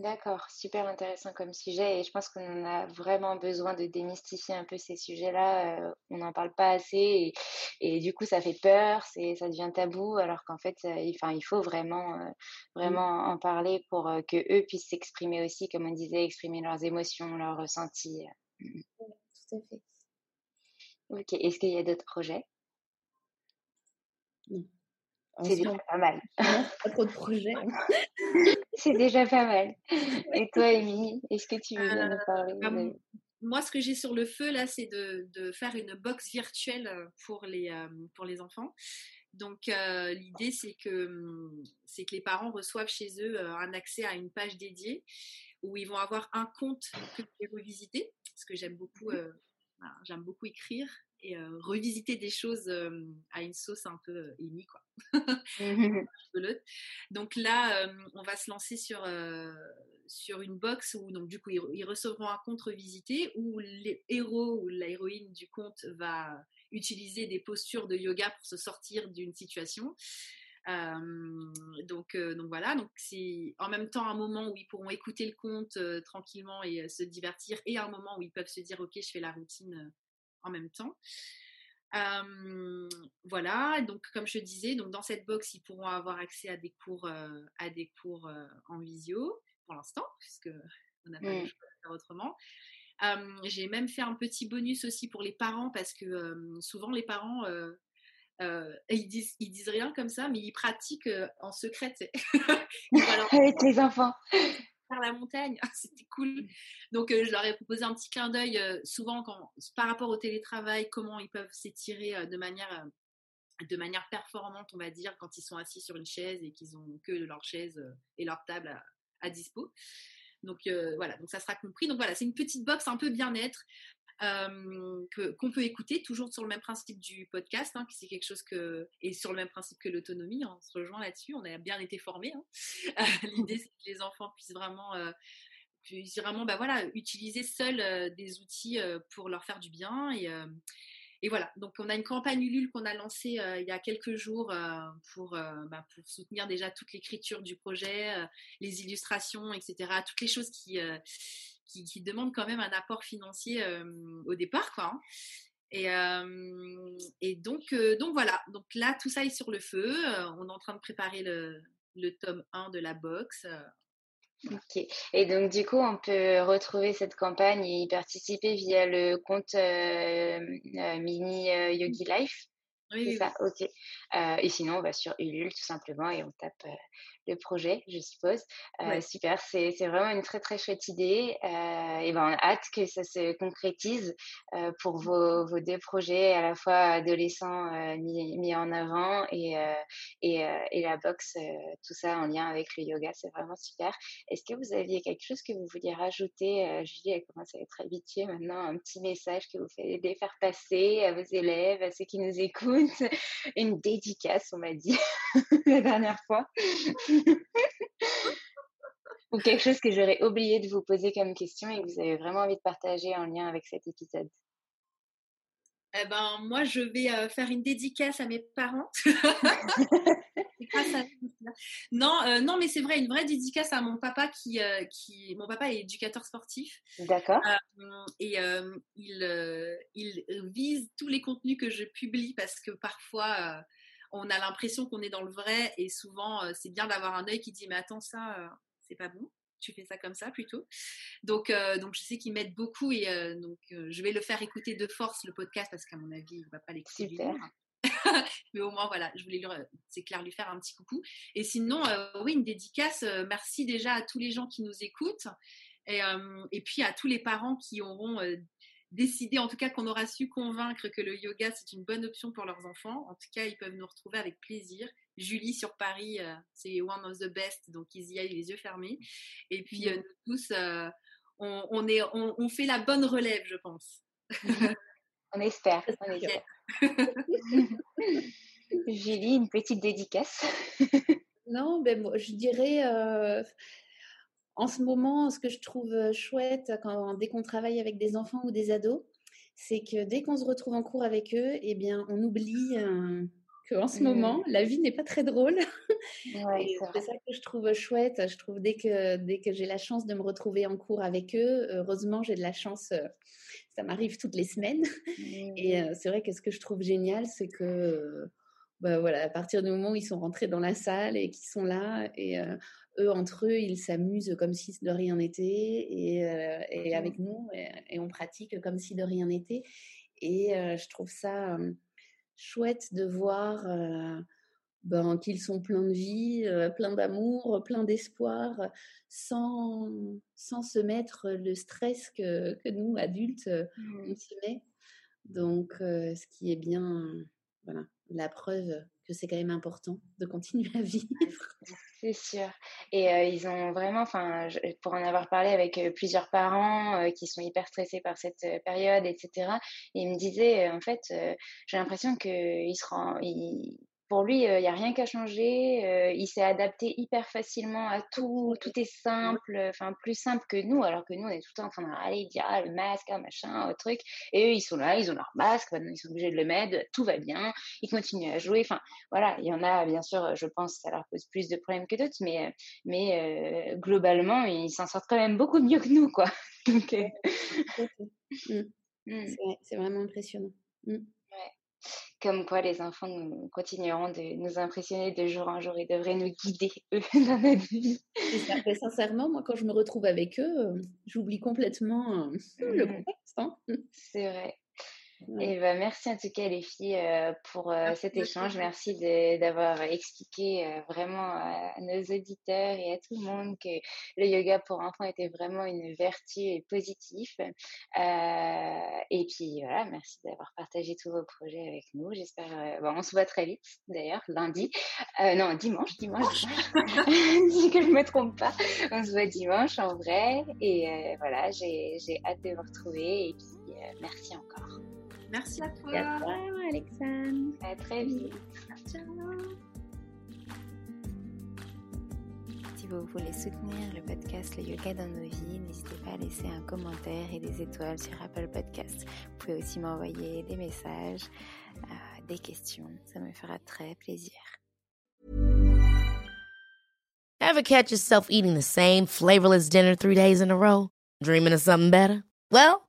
D'accord, super intéressant comme sujet et je pense qu'on en a vraiment besoin de démystifier un peu ces sujets-là. euh, on n'en parle pas assez et, et du coup ça fait peur, c'est, ça devient tabou alors qu'en fait euh, il, faut vraiment, euh, vraiment en parler pour que eux puissent s'exprimer aussi, comme on disait, exprimer leurs émotions, leurs ressentis. Tout à fait. Ok, est-ce qu'il y a d'autres projets? En C'est ce déjà pas mal. pas trop de projets. C'est déjà pas mal. Et toi, Amy, est-ce que tu veux Euh, nous parler bah, moi, ce que j'ai sur le feu, là, c'est de, de faire une box virtuelle euh, pour les, euh, pour les enfants. Donc, euh, l'idée, c'est que, hum, c'est que les parents reçoivent chez eux euh, un accès à une page dédiée où ils vont avoir un compte que je vais revisiter, parce que j'aime beaucoup, euh, voilà, j'aime beaucoup écrire et revisiter des choses à une sauce un peu Amy, quoi. rigolote. Donc là, on va se lancer sur, sur une box où donc, du coup, ils, recevront un compte revisité où les héros ou l'héroïne du conte va utiliser des postures de yoga pour se sortir d'une situation. Euh, donc, euh, donc voilà, donc c'est en même temps un moment où ils pourront écouter le conte euh, tranquillement et se divertir, et un moment où ils peuvent se dire ok, je fais la routine en même temps. Euh, voilà, donc comme je disais, donc dans cette box, ils pourront avoir accès à des cours, euh, à des cours euh, en visio pour l'instant, puisque on n'a pas le choix de faire autrement. J'ai même fait un petit bonus aussi pour les parents parce que souvent les parents euh, ils disent ils disent rien comme ça, mais ils pratiquent euh, en secret. Avec les enfants. Faire la montagne, c'était cool. Donc euh, je leur ai proposé un petit clin d'œil euh, souvent quand, par rapport au télétravail, comment ils peuvent s'étirer euh, de manière de manière performante, on va dire, quand ils sont assis sur une chaise et qu'ils ont que leur chaise et leur table à, à dispo. Donc voilà, donc ça sera compris. Donc voilà, c'est une petite box un peu bien-être euh, qu'on peut écouter, toujours sur le même principe du podcast, hein, c'est quelque chose que et sur le même principe que l'autonomie. hein, on se rejoint là-dessus. On a bien été formés. hein. Euh, L'idée c'est que les enfants puissent vraiment euh, puissent vraiment bah voilà utiliser seuls des outils pour leur faire du bien et voilà, donc on a une campagne Ulule qu'on a lancée il y a quelques jours pour, bah, pour soutenir déjà toute l'écriture du projet, les illustrations, etc. Toutes les choses qui, qui, qui demandent quand même un apport financier euh, au départ. Quoi, hein. Et, euh, et donc, euh, donc voilà, donc là tout ça est sur le feu. Euh, on est en train de préparer le, le tome 1 de la box. Euh, Ok. Et donc, du coup, on peut retrouver cette campagne et y participer via le compte Mini Yogi Life? Oui, oui, ça, ok. Euh, et sinon, on va sur Ulule tout simplement et on tape euh, le projet, je suppose. Euh, Ouais. super, c'est vraiment une très très chouette idée. Euh, et ben, on a hâte que ça se concrétise euh, pour vos, vos deux projets, à la fois adolescents mis, mis en avant et, et, et la boxe, tout ça en lien avec le yoga, c'est vraiment super. Est-ce que vous aviez quelque chose que vous vouliez rajouter Julie, elle commence à être habituée maintenant, un petit message que vous fallait faire passer à vos élèves, à ceux qui nous écoutent. Une dédicace, on m'a dit la dernière fois. Ou quelque chose que j'aurais oublié de vous poser comme question et que vous avez vraiment envie de partager en lien avec cet épisode. Eh ben, moi, je vais euh, faire une dédicace à mes parents. À non, euh, non, mais c'est vrai, une vraie dédicace à mon papa qui, euh, qui, mon papa est éducateur sportif D'accord euh, et il, il vise tous les contenus que je publie parce que parfois on a l'impression qu'on est dans le vrai et souvent euh, c'est bien d'avoir un œil qui dit mais attends ça euh, c'est pas bon. Tu fais ça comme ça plutôt. Donc euh, donc je sais qu'il m'aide beaucoup et euh, donc euh, je vais le faire écouter de force le podcast parce qu'à mon avis il va pas l'écouter du livre. mais au moins voilà je voulais lui- c'est clair lui faire un petit coucou. Et sinon oui une dédicace merci déjà à tous les gens qui nous écoutent. Et, et puis à tous les parents qui auront décidé, en tout cas qu'on aura su convaincre que le yoga c'est une bonne option pour leurs enfants. En tout cas, ils peuvent nous retrouver avec plaisir. Julie sur Paris, euh, c'est one of the best, donc ils y aillent les yeux fermés. Et puis euh, nous tous, euh, on, on est, on, on fait la bonne relève, je pense. On espère. On espère. Julie, une petite dédicace. Non, ben, moi, je dirais, euh, en ce moment, ce que je trouve chouette quand, dès qu'on travaille avec des enfants ou des ados, c'est que dès qu'on se retrouve en cours avec eux, eh bien, on oublie euh, qu'en ce moment, la vie n'est pas très drôle. Ouais, c'est ça que je trouve chouette. Je trouve dès que, dès que j'ai la chance de me retrouver en cours avec eux, heureusement, j'ai de la chance. euh, ça m'arrive toutes les semaines. Et euh, c'est vrai que ce que je trouve génial, c'est que bah, voilà, à partir du moment où ils sont rentrés dans la salle et qu'ils sont là, et euh, eux, entre eux, ils s'amusent comme si de rien n'était, et, euh, et avec nous, et, et on pratique comme si de rien n'était. Et euh, je trouve ça euh, chouette de voir euh, ben, qu'ils sont pleins de vie, pleins d'amour, pleins d'espoir, sans, sans se mettre le stress que, que nous, adultes, on s'y met. Donc, ce qui est bien, voilà, la preuve que c'est quand même important de continuer à vivre. C'est sûr. Et ils ont vraiment, enfin, pour en avoir parlé avec plusieurs parents qui sont hyper stressés par cette période, etc. Ils me disaient, en fait, j'ai l'impression que il se rend, il- pour lui, il n'y a rien qu'à changer. euh, il s'est adapté hyper facilement à tout. Tout est simple, enfin plus simple que nous, alors que nous, on est tout le temps en train d'aller dire ah, le masque, ah, machin, un truc. Et eux, ils sont là, ils ont leur masque, maintenant ils sont obligés de le mettre, tout va bien, ils continuent à jouer. Enfin, voilà, il y en a, bien sûr, je pense, ça leur pose plus de problèmes que d'autres, mais, euh, mais euh, globalement, ils s'en sortent quand même beaucoup mieux que nous, quoi. Donc, euh, C'est vrai, c'est vraiment impressionnant. Mm. Comme quoi, les enfants nous, continueront de nous impressionner de jour en jour et devraient nous guider, eux, dans notre vie. Et ça, sincèrement, moi, quand je me retrouve avec eux, euh, j'oublie complètement euh, le Mm, contexte. hein. C'est vrai. Et ben, merci en tout cas les filles euh, pour euh, cet échange. Merci d'avoir expliqué euh, vraiment à nos auditeurs et à tout le monde que le yoga pour enfants était vraiment une vertu et positif. Et puis voilà, merci d'avoir partagé tous vos projets avec nous. J'espère, bon, on se voit très vite d'ailleurs, lundi. Non, dimanche, dimanche. si que je me trompe pas. On se voit dimanche en vrai. Et voilà, j'ai j'ai hâte de vous retrouver. Et puis merci encore. Merci à toi. À toi, Alexandre. À très vite. Si vous voulez soutenir le podcast Le Yoga dans nos vies, n'hésitez pas à laisser un commentaire et des étoiles sur Apple Podcast. Vous pouvez aussi m'envoyer des messages, euh, des questions. Ça me fera très plaisir. Ever catch yourself eating the same flavorless dinner three days in a row? Dreaming of something better? Well,